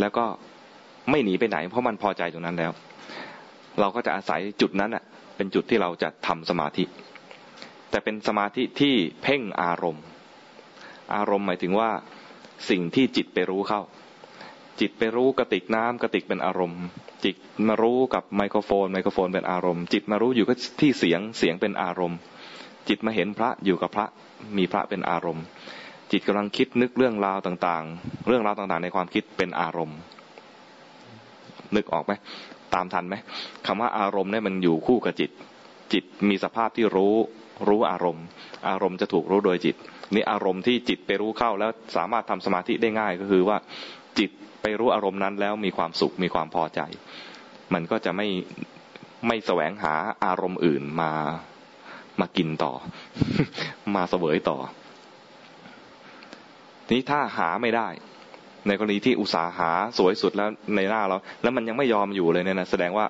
Speaker 1: แล้วก็ไม่หนีไปไหน เพราะมันพอใจตรงนั้นแล้ว เราก็จะอาศัยจุดนั้นอะเป็นจุดที่เราจะทำสมาธิ แต่เป็นสมาธิที่เพ่งอารมณ์ อารมณ์หมายถึงว่าสิ่งที่จิตไปรู้เข้า จิตไปรู้กระติกน้ำกระติกเป็นอารมณ์ จิตมารู้กับไมโครโฟน ไมโครโฟนเป็นอารมณ์ จิตมารู้อยู่กับที่เสียงเสียงเป็นอารมณ์ จิตมาเห็นพระอยู่กับพระมีพระเป็นอารมณ์ จิตกำลังคิดนึกเรื่องราวต่างๆ เรื่องราวต่างๆ ในความคิดเป็นอารมณ์ นึกออกไหมตามทันไหมคำว่าอารมณ์เนี่ยมันอยู่คู่กับจิต จิตมีสภาพที่รู้ รู้อารมณ์ อารมณ์จะถูกรู้โดยจิต นี่อารมณ์ที่จิตไปรู้เข้าแล้วสามารถทำสมาธิได้ง่ายก็คือว่าจิตไปรู้อารมณ์นั้นแล้วมีความสุขมีความพอใจ มันก็จะไม่ไม่แสวงหาอารมณ์อื่นมามากินต่อ มาเสวยต่อ นี้ถ้าหาไม่ได้ ในกรณีที่อุตสาหาสวยสุดแล้วในหน้าเรา แล้วมันยังไม่ยอมอยู่เลยเนี่ยนะแสดงว่า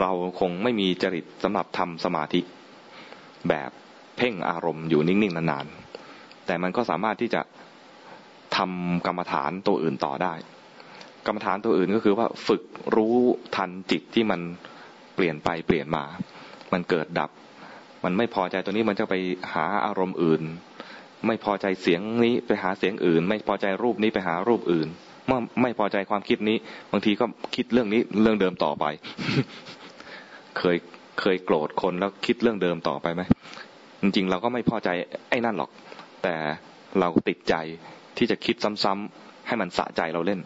Speaker 1: เราคงไม่มีจริตสำหรับทำสมาธิ แบบเพ่งอารมณ์อยู่นิ่งๆนานๆ แต่มันก็สามารถที่จะทำกรรมฐานตัวอื่นต่อได้ กรรมฐานตัวอื่นก็คือว่าฝึกรู้ทันจิตที่มันเปลี่ยนไปเปลี่ยนมา มันเกิดดับ มันไม่พอใจตัวนี้มันจะไปหาอารมณ์อื่น ไม่พอใจเสียงนี้ไปหาเสียงอื่น ไม่พอใจรูปนี้ไปหารูปอื่น เมื่อไม่พอใจความคิดนี้ บางทีก็คิดเรื่องนี้เรื่องเดิมต่อไป เคย เคยโกรธคนแล้วคิดเรื่องเดิมต่อไปไหมจริงๆเราก็ไม่พอใจไอ้นั่นหรอก แต่เราติดใจที่จะคิดซ้ำๆให้มันสะใจเราเล่น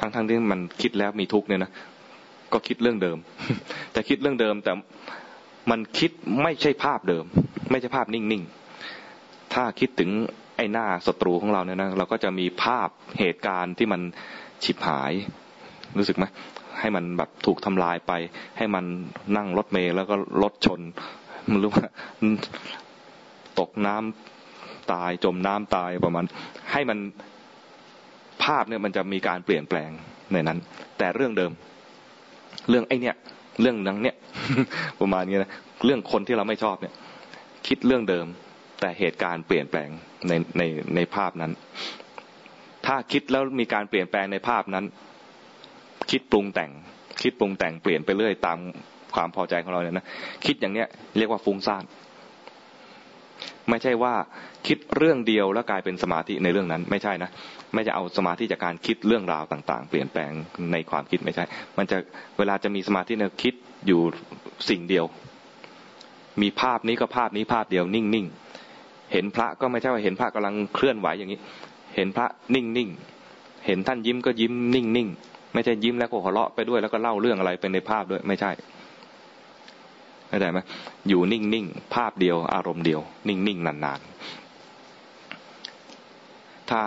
Speaker 1: ทั้งๆทที่มันคิดแล้วมีทุกข์เนี่ยนะก็คิดเรื่องเดิม แต่คิดเรื่องเดิมแต่มันคิดไม่ใช่ภาพเดิม ไม่ใช่ภาพนิ่งๆ ถ้าคิดถึงไอ้หน้าศัตรูของเราเนี่ยนะเราก็จะมีภาพเหตุการณ์ที่มันฉิบหายรู้สึกไหม ให้มันแบบถูกทำลายไป ให้มันนั่งรถเมล์แล้วก็รถชนมันรู้ว่าตกน้ำตายจมน้ำตายประมาณให้มันภาพเนี่ยมันจะมีการเปลี่ยนแปลงในนั้น แต่เรื่องเดิม เรื่องไอ้เนี่ย เรื่องนังเนี่ย ประมาณนี้นะเรื่องคนที่เราไม่ชอบเนี่ย คิดเรื่องเดิม แต่เหตุการณ์เปลี่ยนแปลงในในในภาพนั้น ถ้าคิดแล้วมีการเปลี่ยนแปลงในภาพนั้น คิดปรุงแต่ง คิดปรุงแต่งเปลี่ยนไปเรื่อยตามความพอใจของเราเนี่ยนะคิดอย่างเนี้ยเรียกว่าฟุ้งซ่านไม่ใช่ว่าคิดเรื่องเดียวแล้วกลายเป็นสมาธิในเรื่องนั้น ไม่ใช่นะไม่จะเอาสมาธิจากการคิดเรื่องราวต่าง ๆ เปลี่ยนแปลงในความคิดไม่ใช่ มันจะเวลาจะมีสมาธิเนี่ยคิดอยู่สิ่งเดียว มีภาพนี้ก็ภาพนี้ภาพเดียวนิ่งๆเห็นพระก็ไม่ใช่ว่าเห็นพระกำลังเคลื่อนไหวอย่างนี้ เห็นพระนิ่งๆเห็นท่านยิ้มก็ยิ้มนิ่งๆ ไม่ใช่ยิ้มแล้วก็หัวเราะไปด้วยแล้วก็เล่าเรื่องอะไรเป็นในภาพด้วยไม่ใช่เข้าใจไหมอยู่นิ่งๆภาพเดียว อารมณ์เดียว นิ่งๆนานๆ ถ้า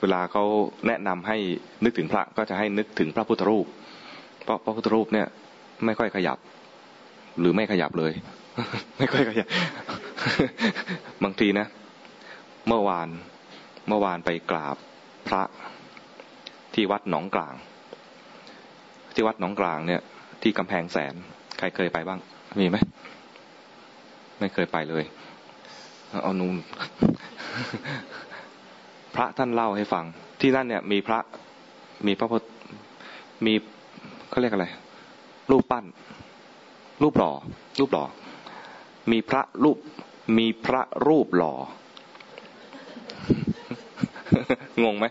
Speaker 1: เวลาเขาแนะนำให้นึกถึงพระก็จะให้นึกถึงพระพุทธรูป เพราะพระพุทธรูปเนี่ย ไม่ค่อยขยับ หรือไม่ขยับเลย ไม่ค่อยขยับ บางทีนะ เมื่อวานเมื่อวานไปกราบพระที่วัดหนองกลาง ที่วัดหนองกลางเนี่ย ที่กำแพงแสน ใครเคยไปบ้าง มีไหมไม่เคยไปเลยเอานูนพระท่านเล่าให้ฟัง ที่นั่นเนี่ย มีพระ มีพระพุทธมีเขาเรียกอะไร รูปปั้น รูปหล่อ รูปหล่อ มีพระรูป มีพระรูปหล่อ งงไหม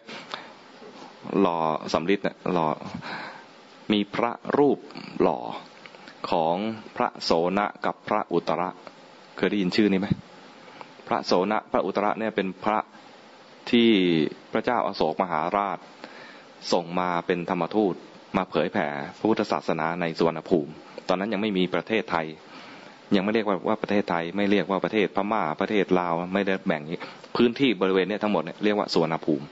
Speaker 1: หล่อสำริดเนี่ยหล่อ มีพระรูปหล่อของพระโสนะกับพระอุตระเคยได้ยินชื่อนี้ไหมพระโสนะพระอุตระเนี่ยเป็นพระที่พระเจ้าอาโศกมหาราช ส่งมาเป็นธรรมทูตมาเผยแผ่พระพุทธศาสนาในสุวนภูมิ ตอนนั้นยังไม่มีประเทศไทย ยังไม่เรียกว่าว่าประเทศไทย ไม่เรียกว่าประเทศพม่าประเทศลาวไม่ได้แบ่งพื้นที่บริเวณนี้ทั้งหมดเรียกว่าสุวนภูมิ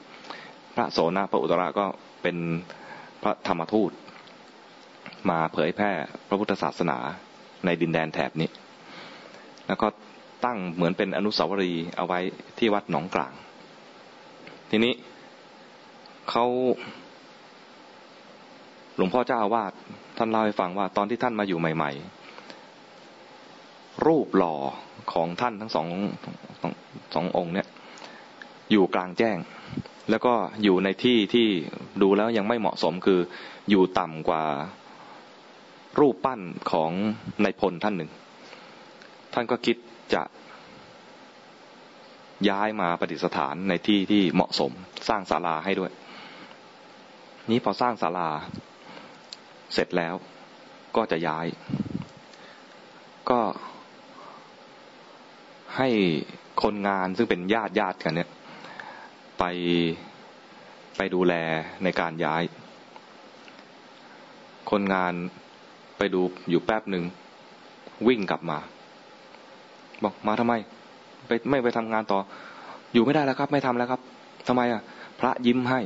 Speaker 1: พระโสนะพระอุตระก็เป็นพระธรรมทูต มาเผยแพร่พระพุทธศาสนาในดินแดนแถบนี้ แล้วก็ตั้งเหมือนเป็นอนุสาวรีย์เอาไว้ที่วัดหนองกลาง ทีนี้เขาหลวงพ่อเจ้าอาวาสท่านเล่าให้ฟังว่าตอนที่ท่านมาอยู่ใหม่ ๆ รูปหล่อของท่านทั้งสองสองสององค์เนี่ย อยู่กลางแจ้ง แล้วก็อยู่ในที่ที่ดูแล้วยังไม่เหมาะสมคืออยู่ต่ำกว่า รูปปั้นของนายพลท่านหนึ่ง ท่านก็คิดจะย้ายมาปฏิสถานในที่ที่เหมาะสมสร้างศาลาให้ด้วย นี้พอสร้างศาลา เสร็จแล้วก็จะย้าย ก็ให้คนงานซึ่งเป็นญาติญาติกันเนี่ย ไปไปดูแลในการย้าย คนงาน ไปดูอยู่แป๊บหนึ่งวิ่งกลับมา บอกมาทำไม ไปไม่ไปทำงานต่อ อยู่ไม่ได้แล้วครับ ไม่ทำแล้วครับทำไมอะ พระยิ้มให้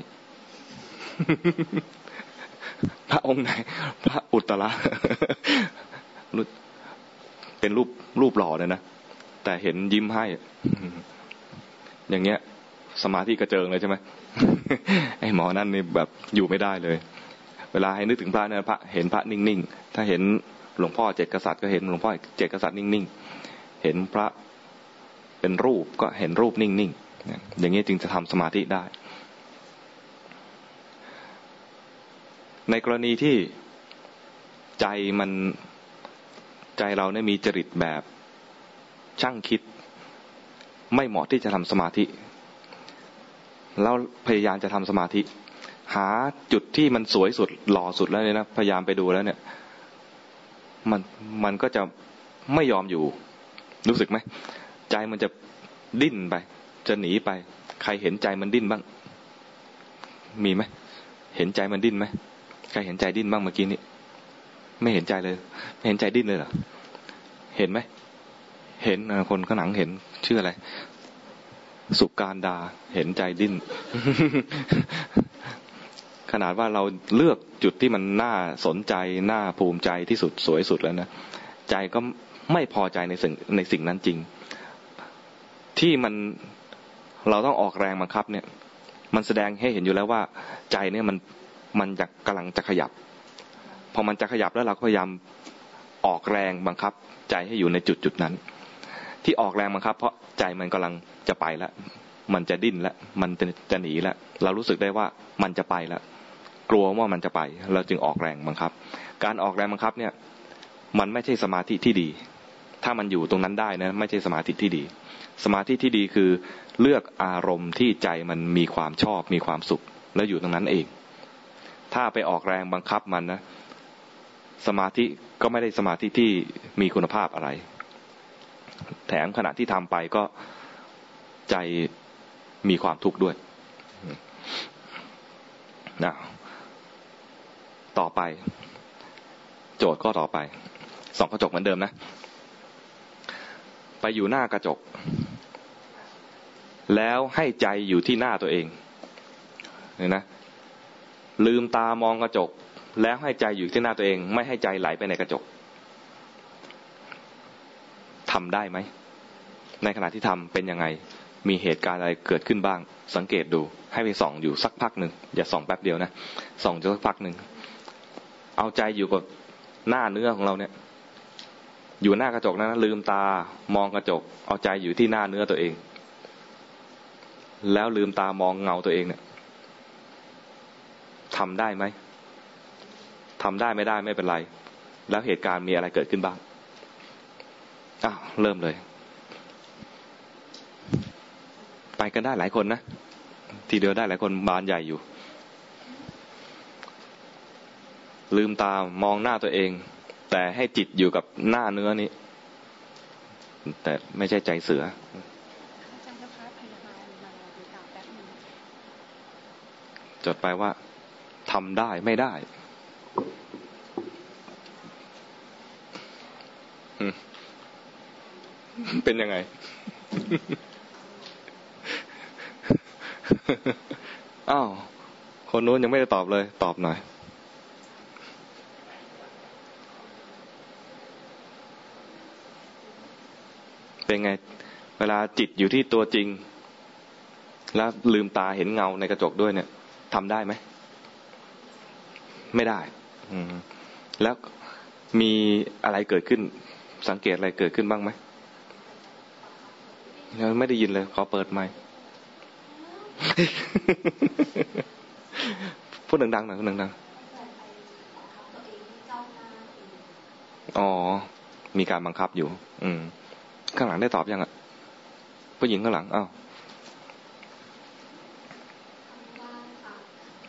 Speaker 1: พระองค์ไหน พระอุตระเป็นรูปรูปหล่อเลยนะแต่เห็นยิ้มให้ อย่างเงี้ย สมาธิกระเจิงเลยใช่ไหมไอ้หมอนั่นนี่แบบอยู่ไม่ได้เลย เวลาให้นึกถึงพระเนี่ยพระเห็นพระนิ่งๆ ถ้าเห็นหลวงพ่อเจ็ดกษัตริย์ก็เห็นหลวงพ่อเจ็ดกษัตริย์นิ่งๆ เห็นพระเป็นรูปก็เห็นรูปนิ่งๆ อย่างนี้จึงจะทำสมาธิได้ ในกรณีที่ใจมันใจเราเนี่ยมีจริตแบบช่างคิด ไม่เหมาะที่จะทำสมาธิ แล้วพยายามจะทำสมาธิ หาจุดที่มันสวยสุดหล่อสุดแล้วเนี่ยนะพยายามไปดูแล้วเนี่ย มันมันก็จะไม่ยอมอยู่ รู้สึกไหมใจมันจะดิ้นไป จะหนีไป ใครเห็นใจมันดิ้นบ้าง มีไหมเห็นใจมันดิ้นไหมใครเห็นใจดิ้นบ้างเมื่อกี้นี้ไม่เห็นใจเลย ไม่เห็นใจดิ้นเลยเหรอเห็นไหมเห็นคนข้างหลังเห็นชื่ออะไรสุการดาเห็นใจดิ้น ขนาดว่าเราเลือกจุดที่มันน่าสนใจน่าภูมิใจที่สุดสวยสุดแล้วนะใจก็ไม่พอใจในสิ่งในสิ่งนั้นจริง ที่มันเราต้องออกแรงบังคับเนี่ย มันแสดงให้เห็นอยู่แล้วว่า ใจเนี่ยมันมันจะกำลังจะขยับ พอมันจะขยับแล้วเราก็พยายามออกแรงบังคับ ใจให้อยู่ในจุดจุดนั้น ที่ออกแรงบังคับ เพราะใจมันกำลังจะไปแล้วมันจะดิ้นแล้วมันจะหนีแล้วเรารู้สึกได้ว่ามันจะไปแล้ว กลัวว่ามันจะไป เราจึงออกแรงบังคับ การออกแรงบังคับเนี่ย มันไม่ใช่สมาธิที่ดี ถ้ามันอยู่ตรงนั้นได้นะไม่ใช่สมาธิที่ดี สมาธิที่ดีคือเลือกอารมณ์ที่ใจมันมีความชอบมีความสุข แล้วอยู่ตรงนั้นเอง ถ้าไปออกแรงบังคับมันนะสมาธิก็ไม่ได้สมาธิที่มีคุณภาพอะไร แถมขณะที่ทำไปก็ใจมีความทุกข์ด้วยนะ ต่อไป โจทย์ก็ต่อไปสองกระจกเหมือนเดิมนะ ไปอยู่หน้ากระจก แล้วให้ใจอยู่ที่หน้าตัวเองเห็นนะ ลืมตามองกระจก แล้วให้ใจอยู่ที่หน้าตัวเอง ไม่ให้ใจไหลไปในกระจกทำได้ไหม ในขณะที่ทำเป็นยังไง มีเหตุการณ์อะไรเกิดขึ้นบ้าง สังเกตดู ให้ไปส่องอยู่สักพักหนึ่ง อย่าส่องแป๊บเดียวนะ ส่องอยู่สักพักหนึ่ง เอาใจอยู่กับหน้าเนื้อของเราเนี่ย อยู่หน้ากระจกนะลืมตามองกระจก เอาใจอยู่ที่หน้าเนื้อตัวเอง แล้วลืมตามองเงาตัวเองเนี่ยทำได้ไหมทำได้ไม่ได้ไม่เป็นไร แล้วเหตุการณ์มีอะไรเกิดขึ้นบ้างอ้าวเริ่มเลย ไปกันได้หลายคนนะ ทีเดียวได้หลายคนบานใหญ่อยู่ ลืมตามองหน้าตัวเอง แต่ให้จิตอยู่กับหน้าเนื้อนี้ แต่ไม่ใช่ใจเสือจดไปว่าทำได้ไม่ได้เป็นยังไง อ้าว คนนู้นยังไม่ได้ตอบเลย ตอบหน่อย เป็นไง เวลาจิตอยู่ที่ตัวจริง แล้วลืมตาเห็นเงาในกระจกด้วยเนี่ยทำได้ไหม ไม่ได้อืมแล้วมีอะไรเกิดขึ้น สังเกตอะไรเกิดขึ้นบ้างไหมไม่ได้ยินเลย ขอเปิดไมค์พูดดังๆหน่อยพูดดังๆอ๋อ มีการบังคับอยู่ อืม ข้างหลังได้ตอบยังอะผู้หญิงข้างหลังอ้าว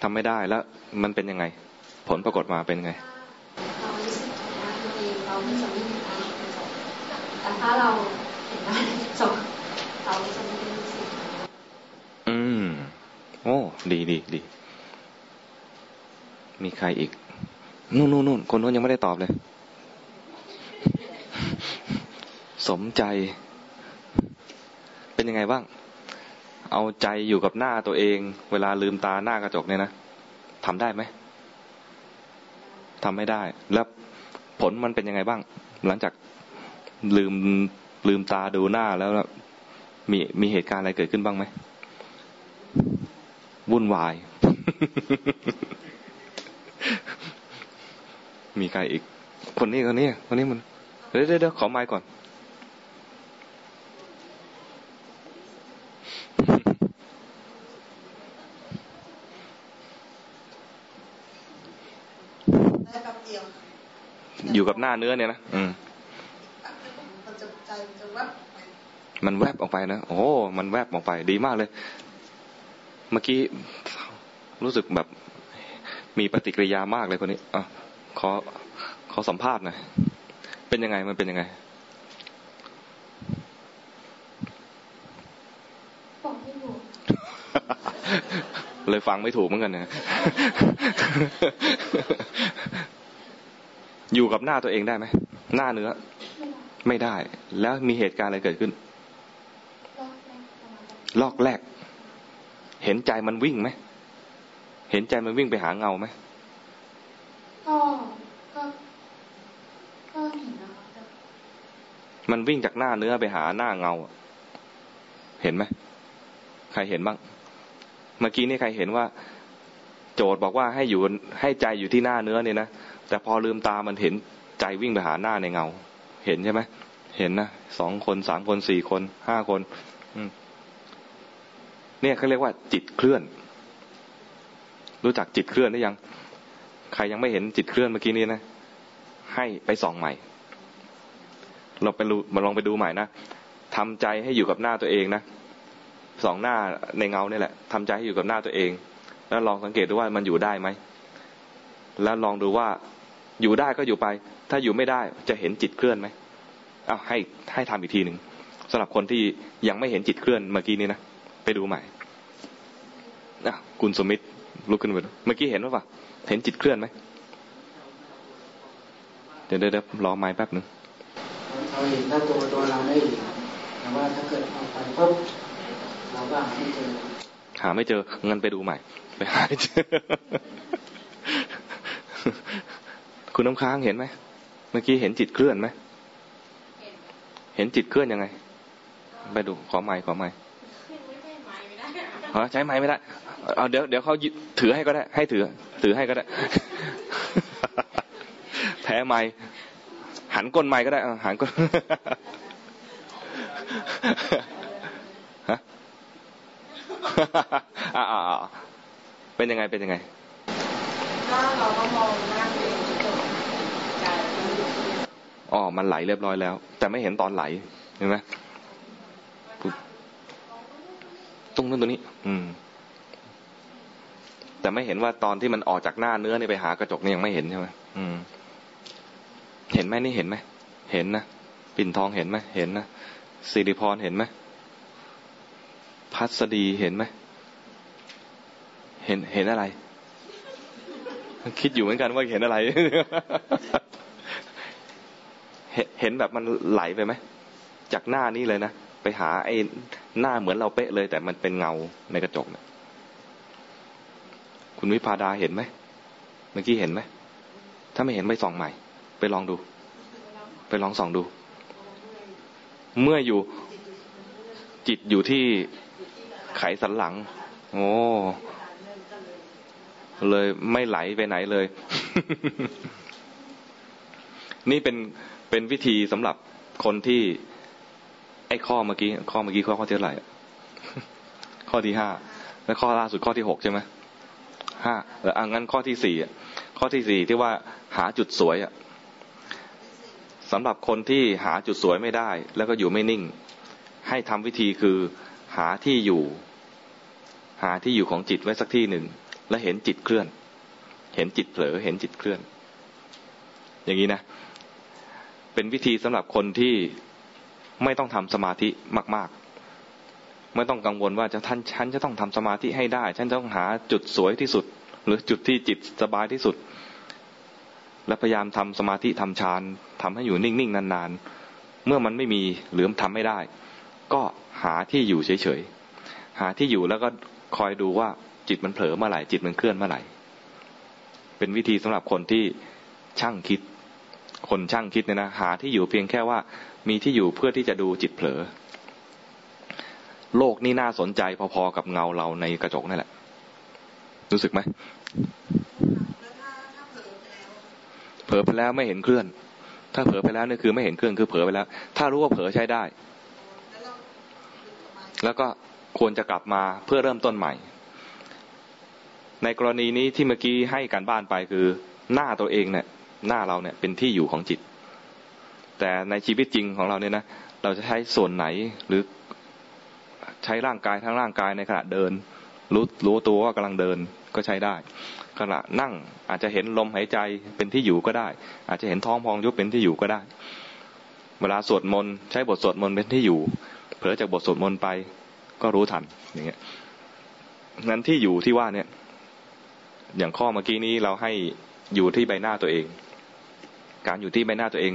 Speaker 1: ทำไม่ได้แล้วมันเป็นยังไง ผลปรากฏมาเป็นไง
Speaker 2: แต่ถ้าเราเห็นได้จบเราจะไม่ได้รู้สึก
Speaker 1: อืม โอ้ ดีดีดี มีใครอีก นู่นนู่นนู่นคนนู้นยังไม่ได้ตอบเลย สมใจ เป็นยังไงบ้าง เอาใจอยู่กับหน้าตัวเอง เวลาลืมตาหน้ากระจกเนี่ยนะทำได้ไหมทำไม่ได้ แล้วผลมันเป็นยังไงบ้าง หลังจากลืมลืมตาดูหน้าแล้วมีมีเหตุการณ์อะไรเกิดขึ้นบ้างไหมวุ่นวาย มีใครอีก คนนี้คนนี้คนนี้มันเดี๋ยวเดี๋ยวขอไม้ก่อน อยู่กับหน้าเนื้อเนี่ยนะอืม
Speaker 5: มันจะใจมันจะแวบไป
Speaker 1: มันแวบออกไปนะโอ้โหมันแวบออกไป ดีมากเลย เมื่อกี้รู้สึกแบบมีปฏิกิริยามากเลยคนนี้อะขอขอสัมภาษณ์หน่อยเป็นยังไงมันเป็นยังไง
Speaker 3: บอกไม่ถูก
Speaker 1: เลยฟังไม่ถูกเหมือนกันนะ อยู่กับหน้าตัวเองได้ไหมหน้าเนื้อ
Speaker 3: ไม่ได้
Speaker 1: ไม่ได้แล้วมีเหตุการณ์อะไรเกิดขึ้น
Speaker 3: รอบแรกประมาณแบบ
Speaker 1: ลอกแรก เห็นใจมันวิ่งไหมเห็นใจมันวิ่งไปหาเงาไหม
Speaker 3: ก็ก็ก็เห็นนะคะแต่
Speaker 1: มันวิ่งจากหน้าเนื้อไปหาหน้าเงาอะเห็นไหมใครเห็นบ้าง เมื่อกี้นี่ใครเห็นว่า โจทย์บอกว่าให้อยู่ให้ใจอยู่ที่หน้าเนื้อเนี่ยนะ แต่พอลืมตามันเห็นใจวิ่งไปหาหน้าในเงา เห็นใช่ไหมเห็นนะสองคนสามคนสี่คนห้าคนเนี่ยเขาเรียกว่า จิตเคลื่อน รู้จักจิตเคลื่อนหรือยัง ใครยังไม่เห็นจิตเคลื่อนเมื่อกี้นี้นะ ให้ไปส่องใหม่ เราไปดูมาลองไปดูใหม่นะทำใจให้อยู่กับหน้าตัวเองนะสองหน้าในเงาเนี่ยแหละทำใจให้อยู่กับหน้าตัวเอง แล้วลองสังเกตดูว่ามันอยู่ได้ไหมแล้วลองดูว่า อยู่ได้ก็อยู่ไป ถ้าอยู่ไม่ได้จะเห็นจิตเคลื่อนไหมอ้าวให้ให้ทำอีกทีหนึ่งสำหรับคนที่ยังไม่เห็นจิตเคลื่อนเมื่อกี้นี้นะไปดูใหม่อะคุณสมิธลุกขึ้นมาดูเมื่อกี้เห็นว่าปะเห็นจิตเคลื่อนไหมเดี๋ยวเดี๋ยวเดี๋ยวรอไม้แป๊บหนึ่ง
Speaker 4: เราเห็นถ้าตัวตัวเราไม่เห็นแต่ว่าถ้าเกิดเอาไปปุ๊บเราก็หาไม่เจอ
Speaker 1: หาไม่เจอเงินไปดูใหม่ ไปหาไม่เจอ คุณน้ำค้างเห็นไหมเมื่อกี้เห็นจิตเคลื่อนไหมเห็นจิตเคลื่อนยังไง ไปดูขอไม้ขอไม้ใช้ไม้ไม่ได้เอาเดี๋ยวเดี๋ยวเขาถือให้ก็ได้ ให้ถือ ถือให้ก็ได้ แพ้ไม้หันก้นไม้ก็ได้หันก้นฮะอ่าเป็นยังไงเป็นยังไง
Speaker 5: ถ้าเราก็มองหน้าตัวเองจบใจมันอยู่ที่
Speaker 1: อ๋อมันไหลเรียบร้อยแล้ว แต่ไม่เห็นตอนไหลเห็นไหมตรงนั้นตรงนี้ อืม แต่ไม่เห็นว่าตอนที่มันออกจากหน้าเนื้อนี่ไปหากระจกนี่ยังไม่เห็นใช่ไหมอืม เห็นไหมนี่เห็นไหมเห็นนะปิ่นทองเห็นไหมเห็นนะสิริพรเห็นไหมพัสดีเห็นไหมเห็นเห็นอะไร คิดอยู่เหมือนกันว่าเห็นอะไร เห็นแบบมันไหลไปไหมจากหน้านี้เลยนะไปหาไอ้หน้าเหมือนเราเป๊ะเลย แต่มันเป็นเงาในกระจกเนี่ยคุณวิพาดาเห็นไหมเมื่อกี้เห็นไหมถ้าไม่เห็นไปส่องใหม่ ไปลองดู ไปลองส่องดู เมื่ออยู่จิตอยู่ที่ไขสันหลัง โอ้เลยไม่ไหลไปไหนเลย นี่เป็นเป็นวิธีสำหรับคนที่ ไอ้ข้อเมื่อกี้ข้อเมื่อกี้ข้อข้อที่เท่าไหร่ข้อที่ห้าแล้วข้อล่าสุดข้อที่หกใช่ไหมห้าแล้วอะงั้นข้อที่สี่ข้อที่สี่ที่ว่าหาจุดสวยอะสำหรับคนที่หาจุดสวยไม่ได้ แล้วก็อยู่ไม่นิ่ง ให้ทำวิธีคือหาที่อยู่ หาที่อยู่ของจิตไว้สักที่หนึ่ง แล้วเห็นจิตเคลื่อน เห็นจิตเผลอเห็นจิตเคลื่อน อย่างนี้นะ เป็นวิธีสำหรับคนที่ไม่ต้องทำสมาธิมาก ๆ ไม่ต้องกังวลว่าจะท่านฉันจะต้องทำสมาธิให้ได้ ฉันต้องหาจุดสวยที่สุด หรือจุดที่จิตสบายที่สุด และพยายามทำสมาธิทำฌานทำให้อยู่นิ่งๆนานๆ เมื่อมันไม่มีหรือทำไม่ได้ ก็หาที่อยู่เฉยๆหาที่อยู่แล้วก็คอยดูว่าจิตมันเผลอเมื่อไหร่จิตมันเคลื่อนเมื่อไหร่เป็นวิธีสำหรับคนที่ช่างคิด คนช่างคิดเนี่ยนะหาที่อยู่เพียงแค่ว่ามีที่อยู่เพื่อที่จะดูจิตเผลอ โลกนี่น่าสนใจพอๆกับเงาเราในกระจกนั่นแหละ รู้สึกไหม
Speaker 5: เผลอไปแล้ว
Speaker 1: ไม่เห็นเคลื่อน ถ้าเผลอไปแล้วนี่คือไม่เห็นเคลื่อนคือเผลอไปแล้ว ถ้ารู้ว่าเผลอใช้ได้
Speaker 5: แล้วเราดึงออกมา
Speaker 1: แล้วก็ควรจะกลับมาเพื่อเริ่มต้นใหม่ ในกรณีนี้ที่เมื่อกี้ให้การบ้านไปคือหน้าตัวเองเนี่ย หน้าเราเนี่ยเป็นที่อยู่ของจิต แต่ในชีวิตจริงของเราเนี่ยนะเราจะใช้ส่วนไหนหรือใช้ร่างกายทั้งร่างกายในขณะเดิน รู้รู้ตัวว่ากำลังเดินก็ใช้ได้ ขณะนั่งอาจจะเห็นลมหายใจเป็นที่อยู่ก็ได้ อาจจะเห็นท้องพองยุบเป็นที่อยู่ก็ได้ เวลาสวดมนต์ใช้บทสวดมนต์เป็นที่อยู่ เผลอจากบทสวดมนต์ไปก็รู้ทันอย่างเงี้ยงั้นที่อยู่ที่ว่าเนี่ย อย่างข้อเมื่อกี้นี้เราให้อยู่ที่ใบหน้าตัวเอง การอยู่ที่ใบหน้าตัวเอง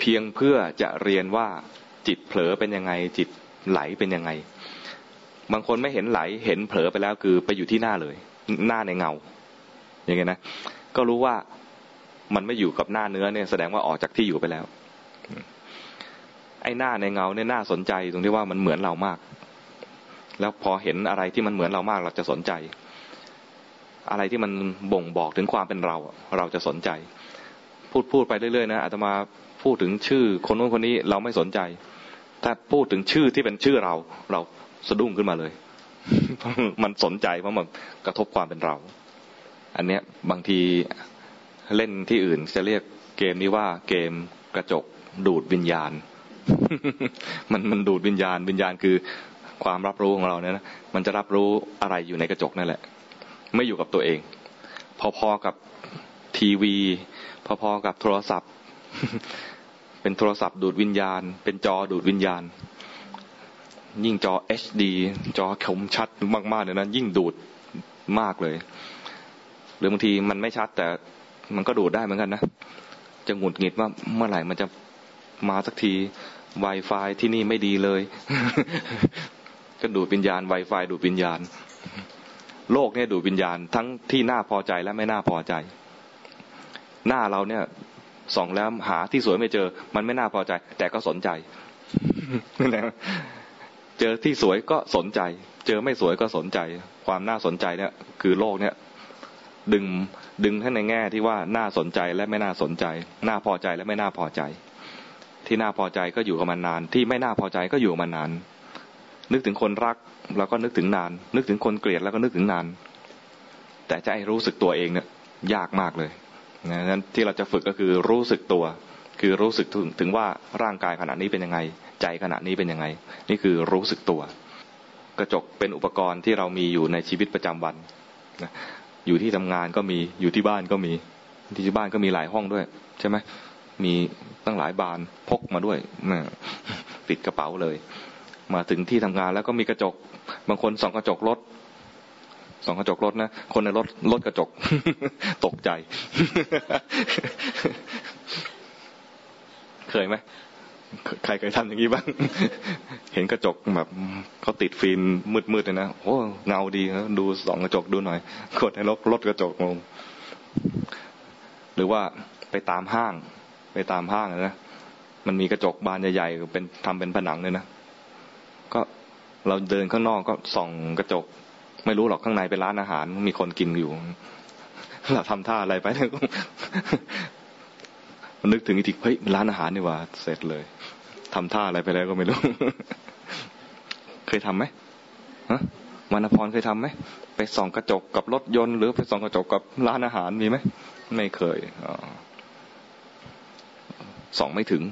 Speaker 1: เพียงเพื่อจะเรียนว่าจิตเผลอเป็นยังไง จิตไหลเป็นยังไง บางคนไม่เห็นไหลเห็นเผลอไปแล้วคือไปอยู่ที่หน้าเลย หน้าในเงา อย่างเงี้ยนะ ก็รู้ว่ามันไม่อยู่กับหน้าเนื้อเนี่ยแสดงว่าออกจากที่อยู่ไปแล้ว ไอ้หน้าในเงาเนี่ยน่าสนใจตรงที่ว่ามันเหมือนเรามาก แล้วพอเห็นอะไรที่มันเหมือนเรามากเราจะสนใจ อะไรที่มันบ่งบอกถึงความเป็นเรา เราจะสนใจ พูดพูดไปเรื่อยๆนะอาตมาพูดถึงชื่อคนนู้นคนนี้เราไม่สนใจ ถ้าพูดถึงชื่อที่เป็นชื่อเรา เราสะดุ้งขึ้นมาเลย มันสนใจเพราะมันกระทบความเป็นเรา อันเนี้ยบางทีเล่นที่อื่นจะเรียกเกมนี้ว่าเกมกระจกดูดวิญญาณ มันมันดูดวิญญาณ วิญญาณคือความรับรู้ของเราเนี่ยนะมันจะรับรู้อะไรอยู่ในกระจกนั่นแหละ ไม่อยู่กับตัวเอง พอๆกับทีวี พอๆกับโทรศัพท์ เป็นโทรศัพท์ดูดวิญญาณ เป็นจอดูดวิญญาณ ยิ่งจอ HD จอคมชัดมากๆเนี่ยนะยิ่งดูดมากเลย หรือบางทีมันไม่ชัดแต่มันก็ดูดได้เหมือนกันนะจะหงุดหงิดว่าเมื่อไหร่มันจะมาสักที Wi-Fi ที่นี่ไม่ดีเลย ก็ดูดวิญญาณ Wi-Fi ดูดวิญญาณ โลกเนี่ยดูดวิญญาณ ทั้งที่น่าพอใจและไม่น่าพอใจ หน้าเราเนี่ยส่องแล้วหาที่สวยไม่เจอ มันไม่น่าพอใจ แต่ก็สนใจเจอที่สวยก็สนใจ เจอไม่สวยก็สนใจ ความน่าสนใจเนี่ย คือโลกเนี่ย ดึงดึงท่านในแง่ที่ว่าน่าสนใจและไม่น่าสนใจ น่าพอใจและไม่น่าพอใจ ที่น่าพอใจก็อยู่กับมันนาน ที่ไม่น่าพอใจก็อยู่มานาน นึกถึงคนรักแล้วก็นึกถึงนาน นึกถึงคนเกลียดแล้วก็นึกถึงนาน แต่จะให้รู้สึกตัวเองเนี่ยยากมากเลย นั้นที่เราจะฝึกก็คือรู้สึกตัว คือรู้สึกถึงถึงว่าร่างกายขณะนี้เป็นยังไง ใจขณะนี้เป็นยังไง นี่คือรู้สึกตัว กระจกเป็นอุปกรณ์ที่เรามีอยู่ในชีวิตประจำวันอยู่ที่ทำงานก็มีอยู่ที่บ้านก็มีที่บ้านก็มีหลายห้องด้วย ใช่ไหมมีตั้งหลายบานพกมาด้วยปิดกระเป๋าเลย มาถึงที่ทำงานแล้วก็มีกระจก บางคนส่องกระจกรถ ส่องกระจกรถนะ คนในรถรถกระจก ตกใจ เคยไหมใครเคยทำอย่างนี้บ้าง เห็นกระจกแบบเขาติดฟิล์มมืดๆเลยนะโอ้เงาดีนะดูส่องกระจกดูหน่อยกดให้รถรถกระจกลงหรือว่าไปตามห้าง ไปตามห้างนะมันมีกระจกบานใหญ่ๆเป็นทำเป็นผนังเลยนะก็เราเดินข้างนอกก็ส่องกระจก ไม่รู้หรอกข้างในเป็นร้านอาหาร มีคนกินอยู่เราทำท่าอะไรไปเนี่ยมันนึกถึงอีกทีเฮ้ยร้านอาหารนี่ว่า เสร็จเลยทำท่าอะไรไปแล้วก็ไม่รู้ เคยทํำไหมฮะมานพรเคยทํำไหมไปส่องกระจกกับรถยนต์หรือไปส่องกระจกกับร้านอาหารมีไหมไม่เคยอส่องไม่ถึง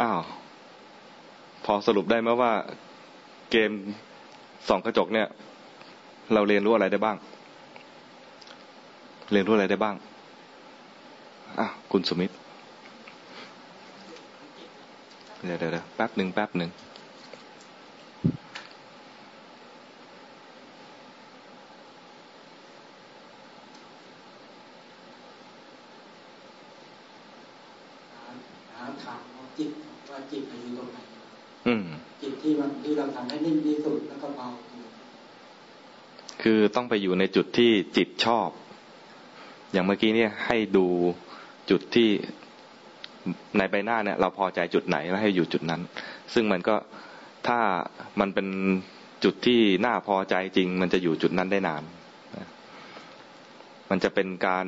Speaker 1: อ้าว พอสรุปได้ไหมว่า เกมสองกระจกเนี่ย เราเรียนรู้อะไรได้บ้าง เรียนรู้อะไรได้บ้างอะคุณสมิธเดี๋ยวเดี๋ยวแป๊บหนึ่งแป๊บหนึ่ง
Speaker 4: ถามจิตว่าจิตอยู่ตรงไหน
Speaker 1: อืม
Speaker 4: จิตที่มันที่เราทำให้ นิ่งที่สุดแล้วก็เบา
Speaker 1: คือต้องไปอยู่ในจุดที่จิตชอบ อย่างเมื่อกี้เนี่ยให้ดูจุดที่ในใบหน้าเนี่ย เราพอใจจุดไหนแล้วให้อยู่จุดนั้น ซึ่งมันก็ถ้ามันเป็นจุดที่น่าพอใจจริง มันจะอยู่จุดนั้นได้นาน มันจะเป็นการ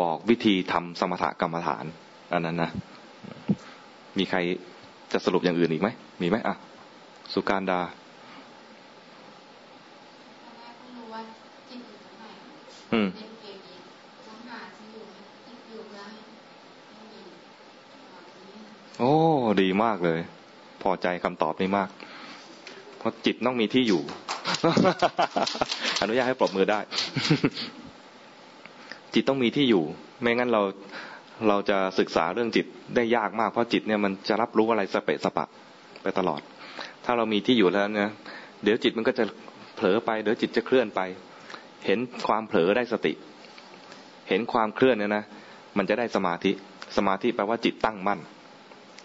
Speaker 1: บอกวิธีทำสมถกรรมฐาน อันนั้นนะ มีใครจะสรุปอย่างอื่นอีกไหม มีไหมอะ สุการดาอืมโอ้ ดีมากเลย พอใจคำตอบนี้มาก เพราะจิตต้องมีที่อยู่ อนุญาตให้ปรบมือได้ จิตต้องมีที่อยู่ ไม่งั้นเราเราจะศึกษาเรื่องจิตได้ยากมาก เพราะจิตเนี่ยมันจะรับรู้อะไรสเปะสปะไปตลอด ถ้าเรามีที่อยู่แล้วเนี่ยเดี๋ยวจิตมันก็จะเผลอไป เดี๋ยวจิตจะเคลื่อนไป เห็นความเผลอได้สติ เห็นความเคลื่อนเนี่ยนะมันจะได้สมาธิ สมาธิแปลว่าจิตตั้งมั่น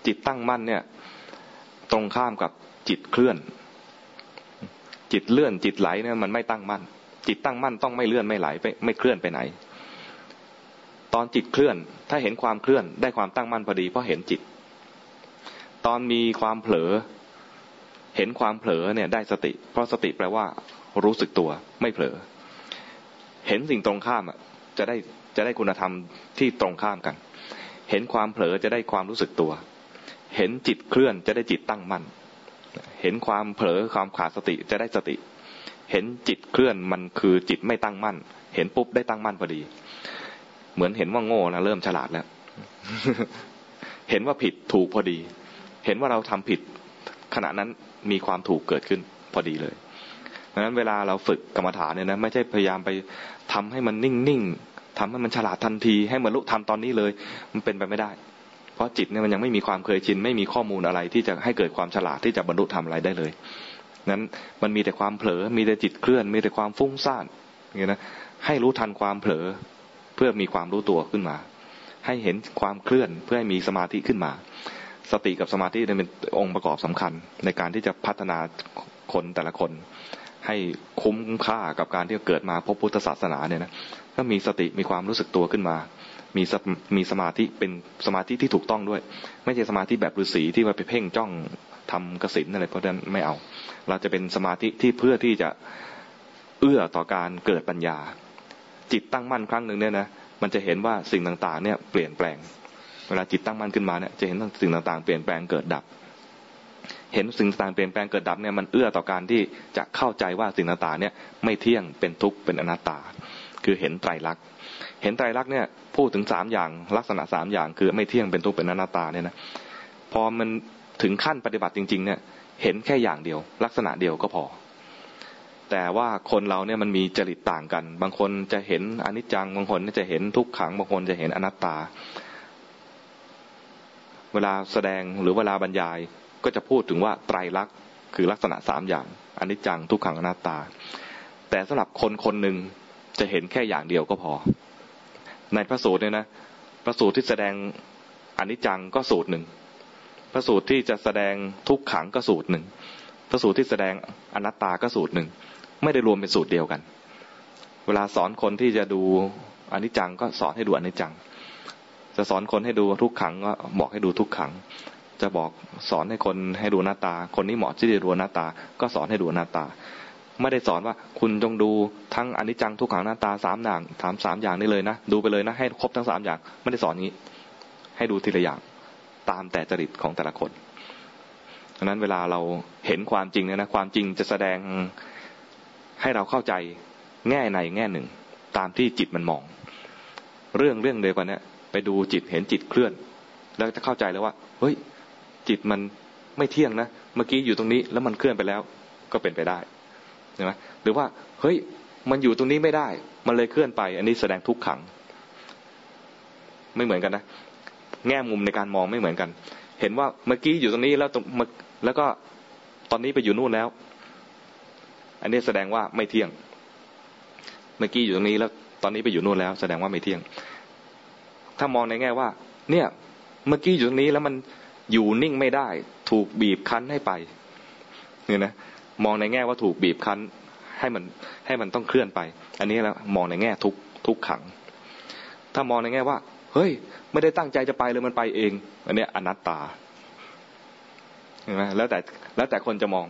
Speaker 1: จิตตั้งมั่นเนี่ย ตรงข้ามกับจิตเคลื่อน จิตเลื่อน จิตไหลเนี่ยมันไม่ตั้งมั่น จิตตั้งมั่นต้องไม่เลื่อนไม่ไหลไปไม่เคลื่อนไปไหน ตอนจิตเคลื่อน ถ้าเห็นความเคลื่อนได้ความตั้งมั่นพอดีเพราะเห็นจิต ตอนมีความเผลอ เห็นความเผลอเนี่ยได้สติ เพราะสติแปลว่ารู้สึกตัวไม่เผลอ เห็นสิ่งตรงข้ามอะจะได้จะได้คุณธรรมที่ตรงข้ามกัน เห็นความเผลอจะได้ความรู้สึกตัว เห็นจิตเคลื่อนจะได้จิตตั้งมั่น เห็นความเผลอความขาดสติจะได้สติ เห็นจิตเคลื่อนมันคือจิตไม่ตั้งมั่น เห็นปุ๊บได้ตั้งมั่นพอดี เหมือนเห็นว่าโง่นะเริ่มฉลาดแล้ว เห็นว่าผิดถูกพอดี เห็นว่าเราทำผิดขณะนั้น มีความถูกเกิดขึ้นพอดีเลยดังนั้นเวลาเราฝึกกรรมฐานเนี่ยนะไม่ใช่พยายามไปทำให้มันนิ่งๆทำให้มันฉลาดทันที ให้มันรู้ทำตอนนี้เลย มันเป็นไปไม่ได้ เพราะจิตเนี่ยมันยังไม่มีความเคยชิน ไม่มีข้อมูลอะไรที่จะให้เกิดความฉลาดที่จะบรรลุทำอะไรได้เลยนั้นมันมีแต่ความเผลอ มีแต่จิตเคลื่อน มีแต่ความฟุ้งซ่านอย่างนี้นะ ให้รู้ทันความเผลอเพื่อมีความรู้ตัวขึ้นมา ให้เห็นความเคลื่อนเพื่อให้มีสมาธิขึ้นมา สติกับสมาธิเป็นองค์ประกอบสำคัญ ในการที่จะพัฒนาคนแต่ละคน ให้คุ้มค่ากับการที่เกิดมาพบพุทธศาสนาเนี่ยนะก็มีสติมีความรู้สึกตัวขึ้นมา มีมีสมาธิเป็นสมาธิที่ถูกต้องด้วย ไม่ใช่สมาธิแบบฤาษีที่ว่าไปเพ่งจ้องทำกสินอะไรเพราะนั้นไม่เอา เราจะเป็นสมาธิที่เพื่อที่จะเอื้อต่อการเกิดปัญญา จิตตั้งมั่นครั้งหนึ่งเนี่ยนะมันจะเห็นว่าสิ่งต่างๆ เนี่ยเปลี่ยนแปลง เวลาจิตตั้งมั่นขึ้นมาเนี่ยจะเห็นสิ่งต่างๆเปลี่ยนแปลงเกิดดับ เห็นสิ่งต่างเปลี่ยนแปลงเกิดดับเนี่ยมันเอื้อต่อการที่จะเข้าใจว่าสิ่งต่างๆเนี่ยไม่เที่ยงเป็นทุกข์เป็นอนัตตา คือเห็นไตรลักษณ์เห็นไตรลักษณ์เนี่ยพูดถึงสามอย่างลักษณะสามอย่างคือไม่เที่ยงเป็นทุกข์เป็นอนัตตาเนี่ยนะพอมันถึงขั้นปฏิบัติจริง ๆ เนี่ย เห็นแค่อย่างเดียว ลักษณะเดียวก็พอ แต่ว่าคนเราเนี่ยมันมีจริตต่างกัน บางคนจะเห็นอนิจจังบางคนจะเห็นทุกขังบางคนจะเห็นอนัตตา เวลาแสดงหรือเวลาบรรยายก็จะพูดถึงว่าไตรลักษณ์คือลักษณะสามอย่างอนิจจังทุกขังอนัตตา แต่สำหรับคนคนหนึ่งจะเห็นแค่อย่างเดียวก็พอ ในพระสูตรเนี่ยนะพระสูตรที่แสดงอนิจจังก็สูตรหนึ่งพระสูตรที่จะแสดงทุกขังก็สูตรหนึ่งพระสูตรที่แสดงอนัตตาก็สูตรหนึ่งไม่ได้รวมเป็นสูตรเดียวกัน เวลาสอนคนที่จะดูอนิจจังก็สอนให้ดูอนิจจัง จะสอนคนให้ดูทุกขังก็บอกให้ดูทุกขัง จะบอกสอนให้คนให้ดูหน้าตา คนนี้เหมาะที่จะดูหน้าตา ก็สอนให้ดูหน้าตา ไม่ได้สอนว่าคุณจงดูทั้งอนิจจังทุกขังหน้าตาสามอย่างถามสามอย่างนี้เลยนะดูไปเลยนะให้ครบทั้งสามอย่าง ไม่ได้สอนงี้ ให้ดูทีละอย่างตามแต่จริตของแต่ละคนดังนั้นเวลาเราเห็นความจริงเนี่ยนะความจริงจะแสดงให้เราเข้าใจแง่ในแง่หนึ่ง ตามที่จิตมันมอง เรื่องเรื่องเดียวกันเนี่ย ไปดูจิตเห็นจิตเคลื่อน แล้วจะเข้าใจแล้วว่า เฮ้ย จิตมันไม่เที่ยงนะ เมื่อกี้อยู่ตรงนี้แล้วมันเคลื่อนไปแล้ว ก็เป็นไปได้ใช่ไหมหรือว่า เฮ้ย มันอยู่ตรงนี้ไม่ได้ มันเลยเคลื่อนไป อันนี้แสดงทุกขัง ไม่เหมือนกันนะ แง่มุมในการมองไม่เหมือนกัน เห็นว่าเมื่อกี้อยู่ตรงนี้แล้วตรงแล้วก็ตอนนี้ไปอยู่นู่นแล้ว อันนี้แสดงว่าไม่เที่ยง เมื่อกี้อยู่ตรงนี้แล้วตอนนี้ไปอยู่นู่นแล้ว แสดงว่าไม่เที่ยง ถ้ามองในแง่ว่า เนี่ยเมื่อกี้อยู่ตรงนี้แล้วมันอยู่นิ่งไม่ได้ ถูกบีบคั้นให้ไปเนี่ยนะมองในแง่ว่าถูกบีบคั้นให้มันให้มันต้องเคลื่อนไป อันนี้แล้วมองในแง่ทุกทุกขัง ถ้ามองในแง่ว่า เฮ้ย ไม่ได้ตั้งใจจะไปเลยมันไปเอง อันนี้อนัตตาเห็นไหมแล้วแต่แล้วแต่คนจะมอง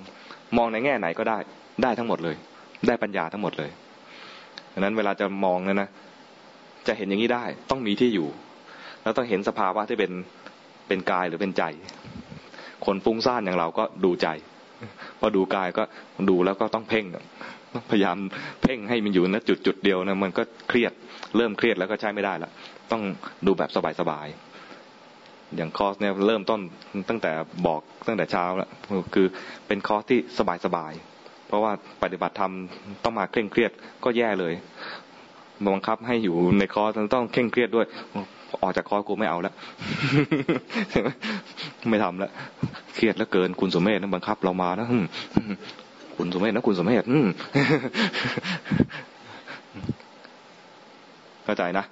Speaker 1: มองในแง่ไหนก็ได้ได้ทั้งหมดเลย ได้ปัญญาทั้งหมดเลยดังนั้นเวลาจะมองเนี่ยนะ จะเห็นอย่างนี้ได้ ต้องมีที่อยู่ แล้วต้องเห็นสภาวะที่เป็นเป็นกายหรือเป็นใจ คนฟุ้งซ่านอย่างเราก็ดูใจ พอดูกายก็ดูแล้วก็ต้องเพ่งพยายามเพ่งให้มันอยู่ณจุดจุดเดียวนะมันก็เครียดเริ่มเครียดแล้วก็ใช้ไม่ได้ละต้องดูแบบสบายๆอย่างคอร์สเนี่ยเริ่มต้นตั้งแต่บอกตั้งแต่เช้าแล้วคือเป็นคอร์สที่สบายๆเพราะว่าปฏิบัติธรรมต้องมาเคร่งเครียดก็แย่เลย บังคับให้อยู่ในคอร์สต้องเคร่งเครียดด้วยออกจากคอร์สกูไม่เอาแล้วไม่ทำแล้วเครียดแล้วเกินคุณสมเมธนะบังคับเรามานะคุณสมเมธนะคุณสมเมธเข้าใจนะ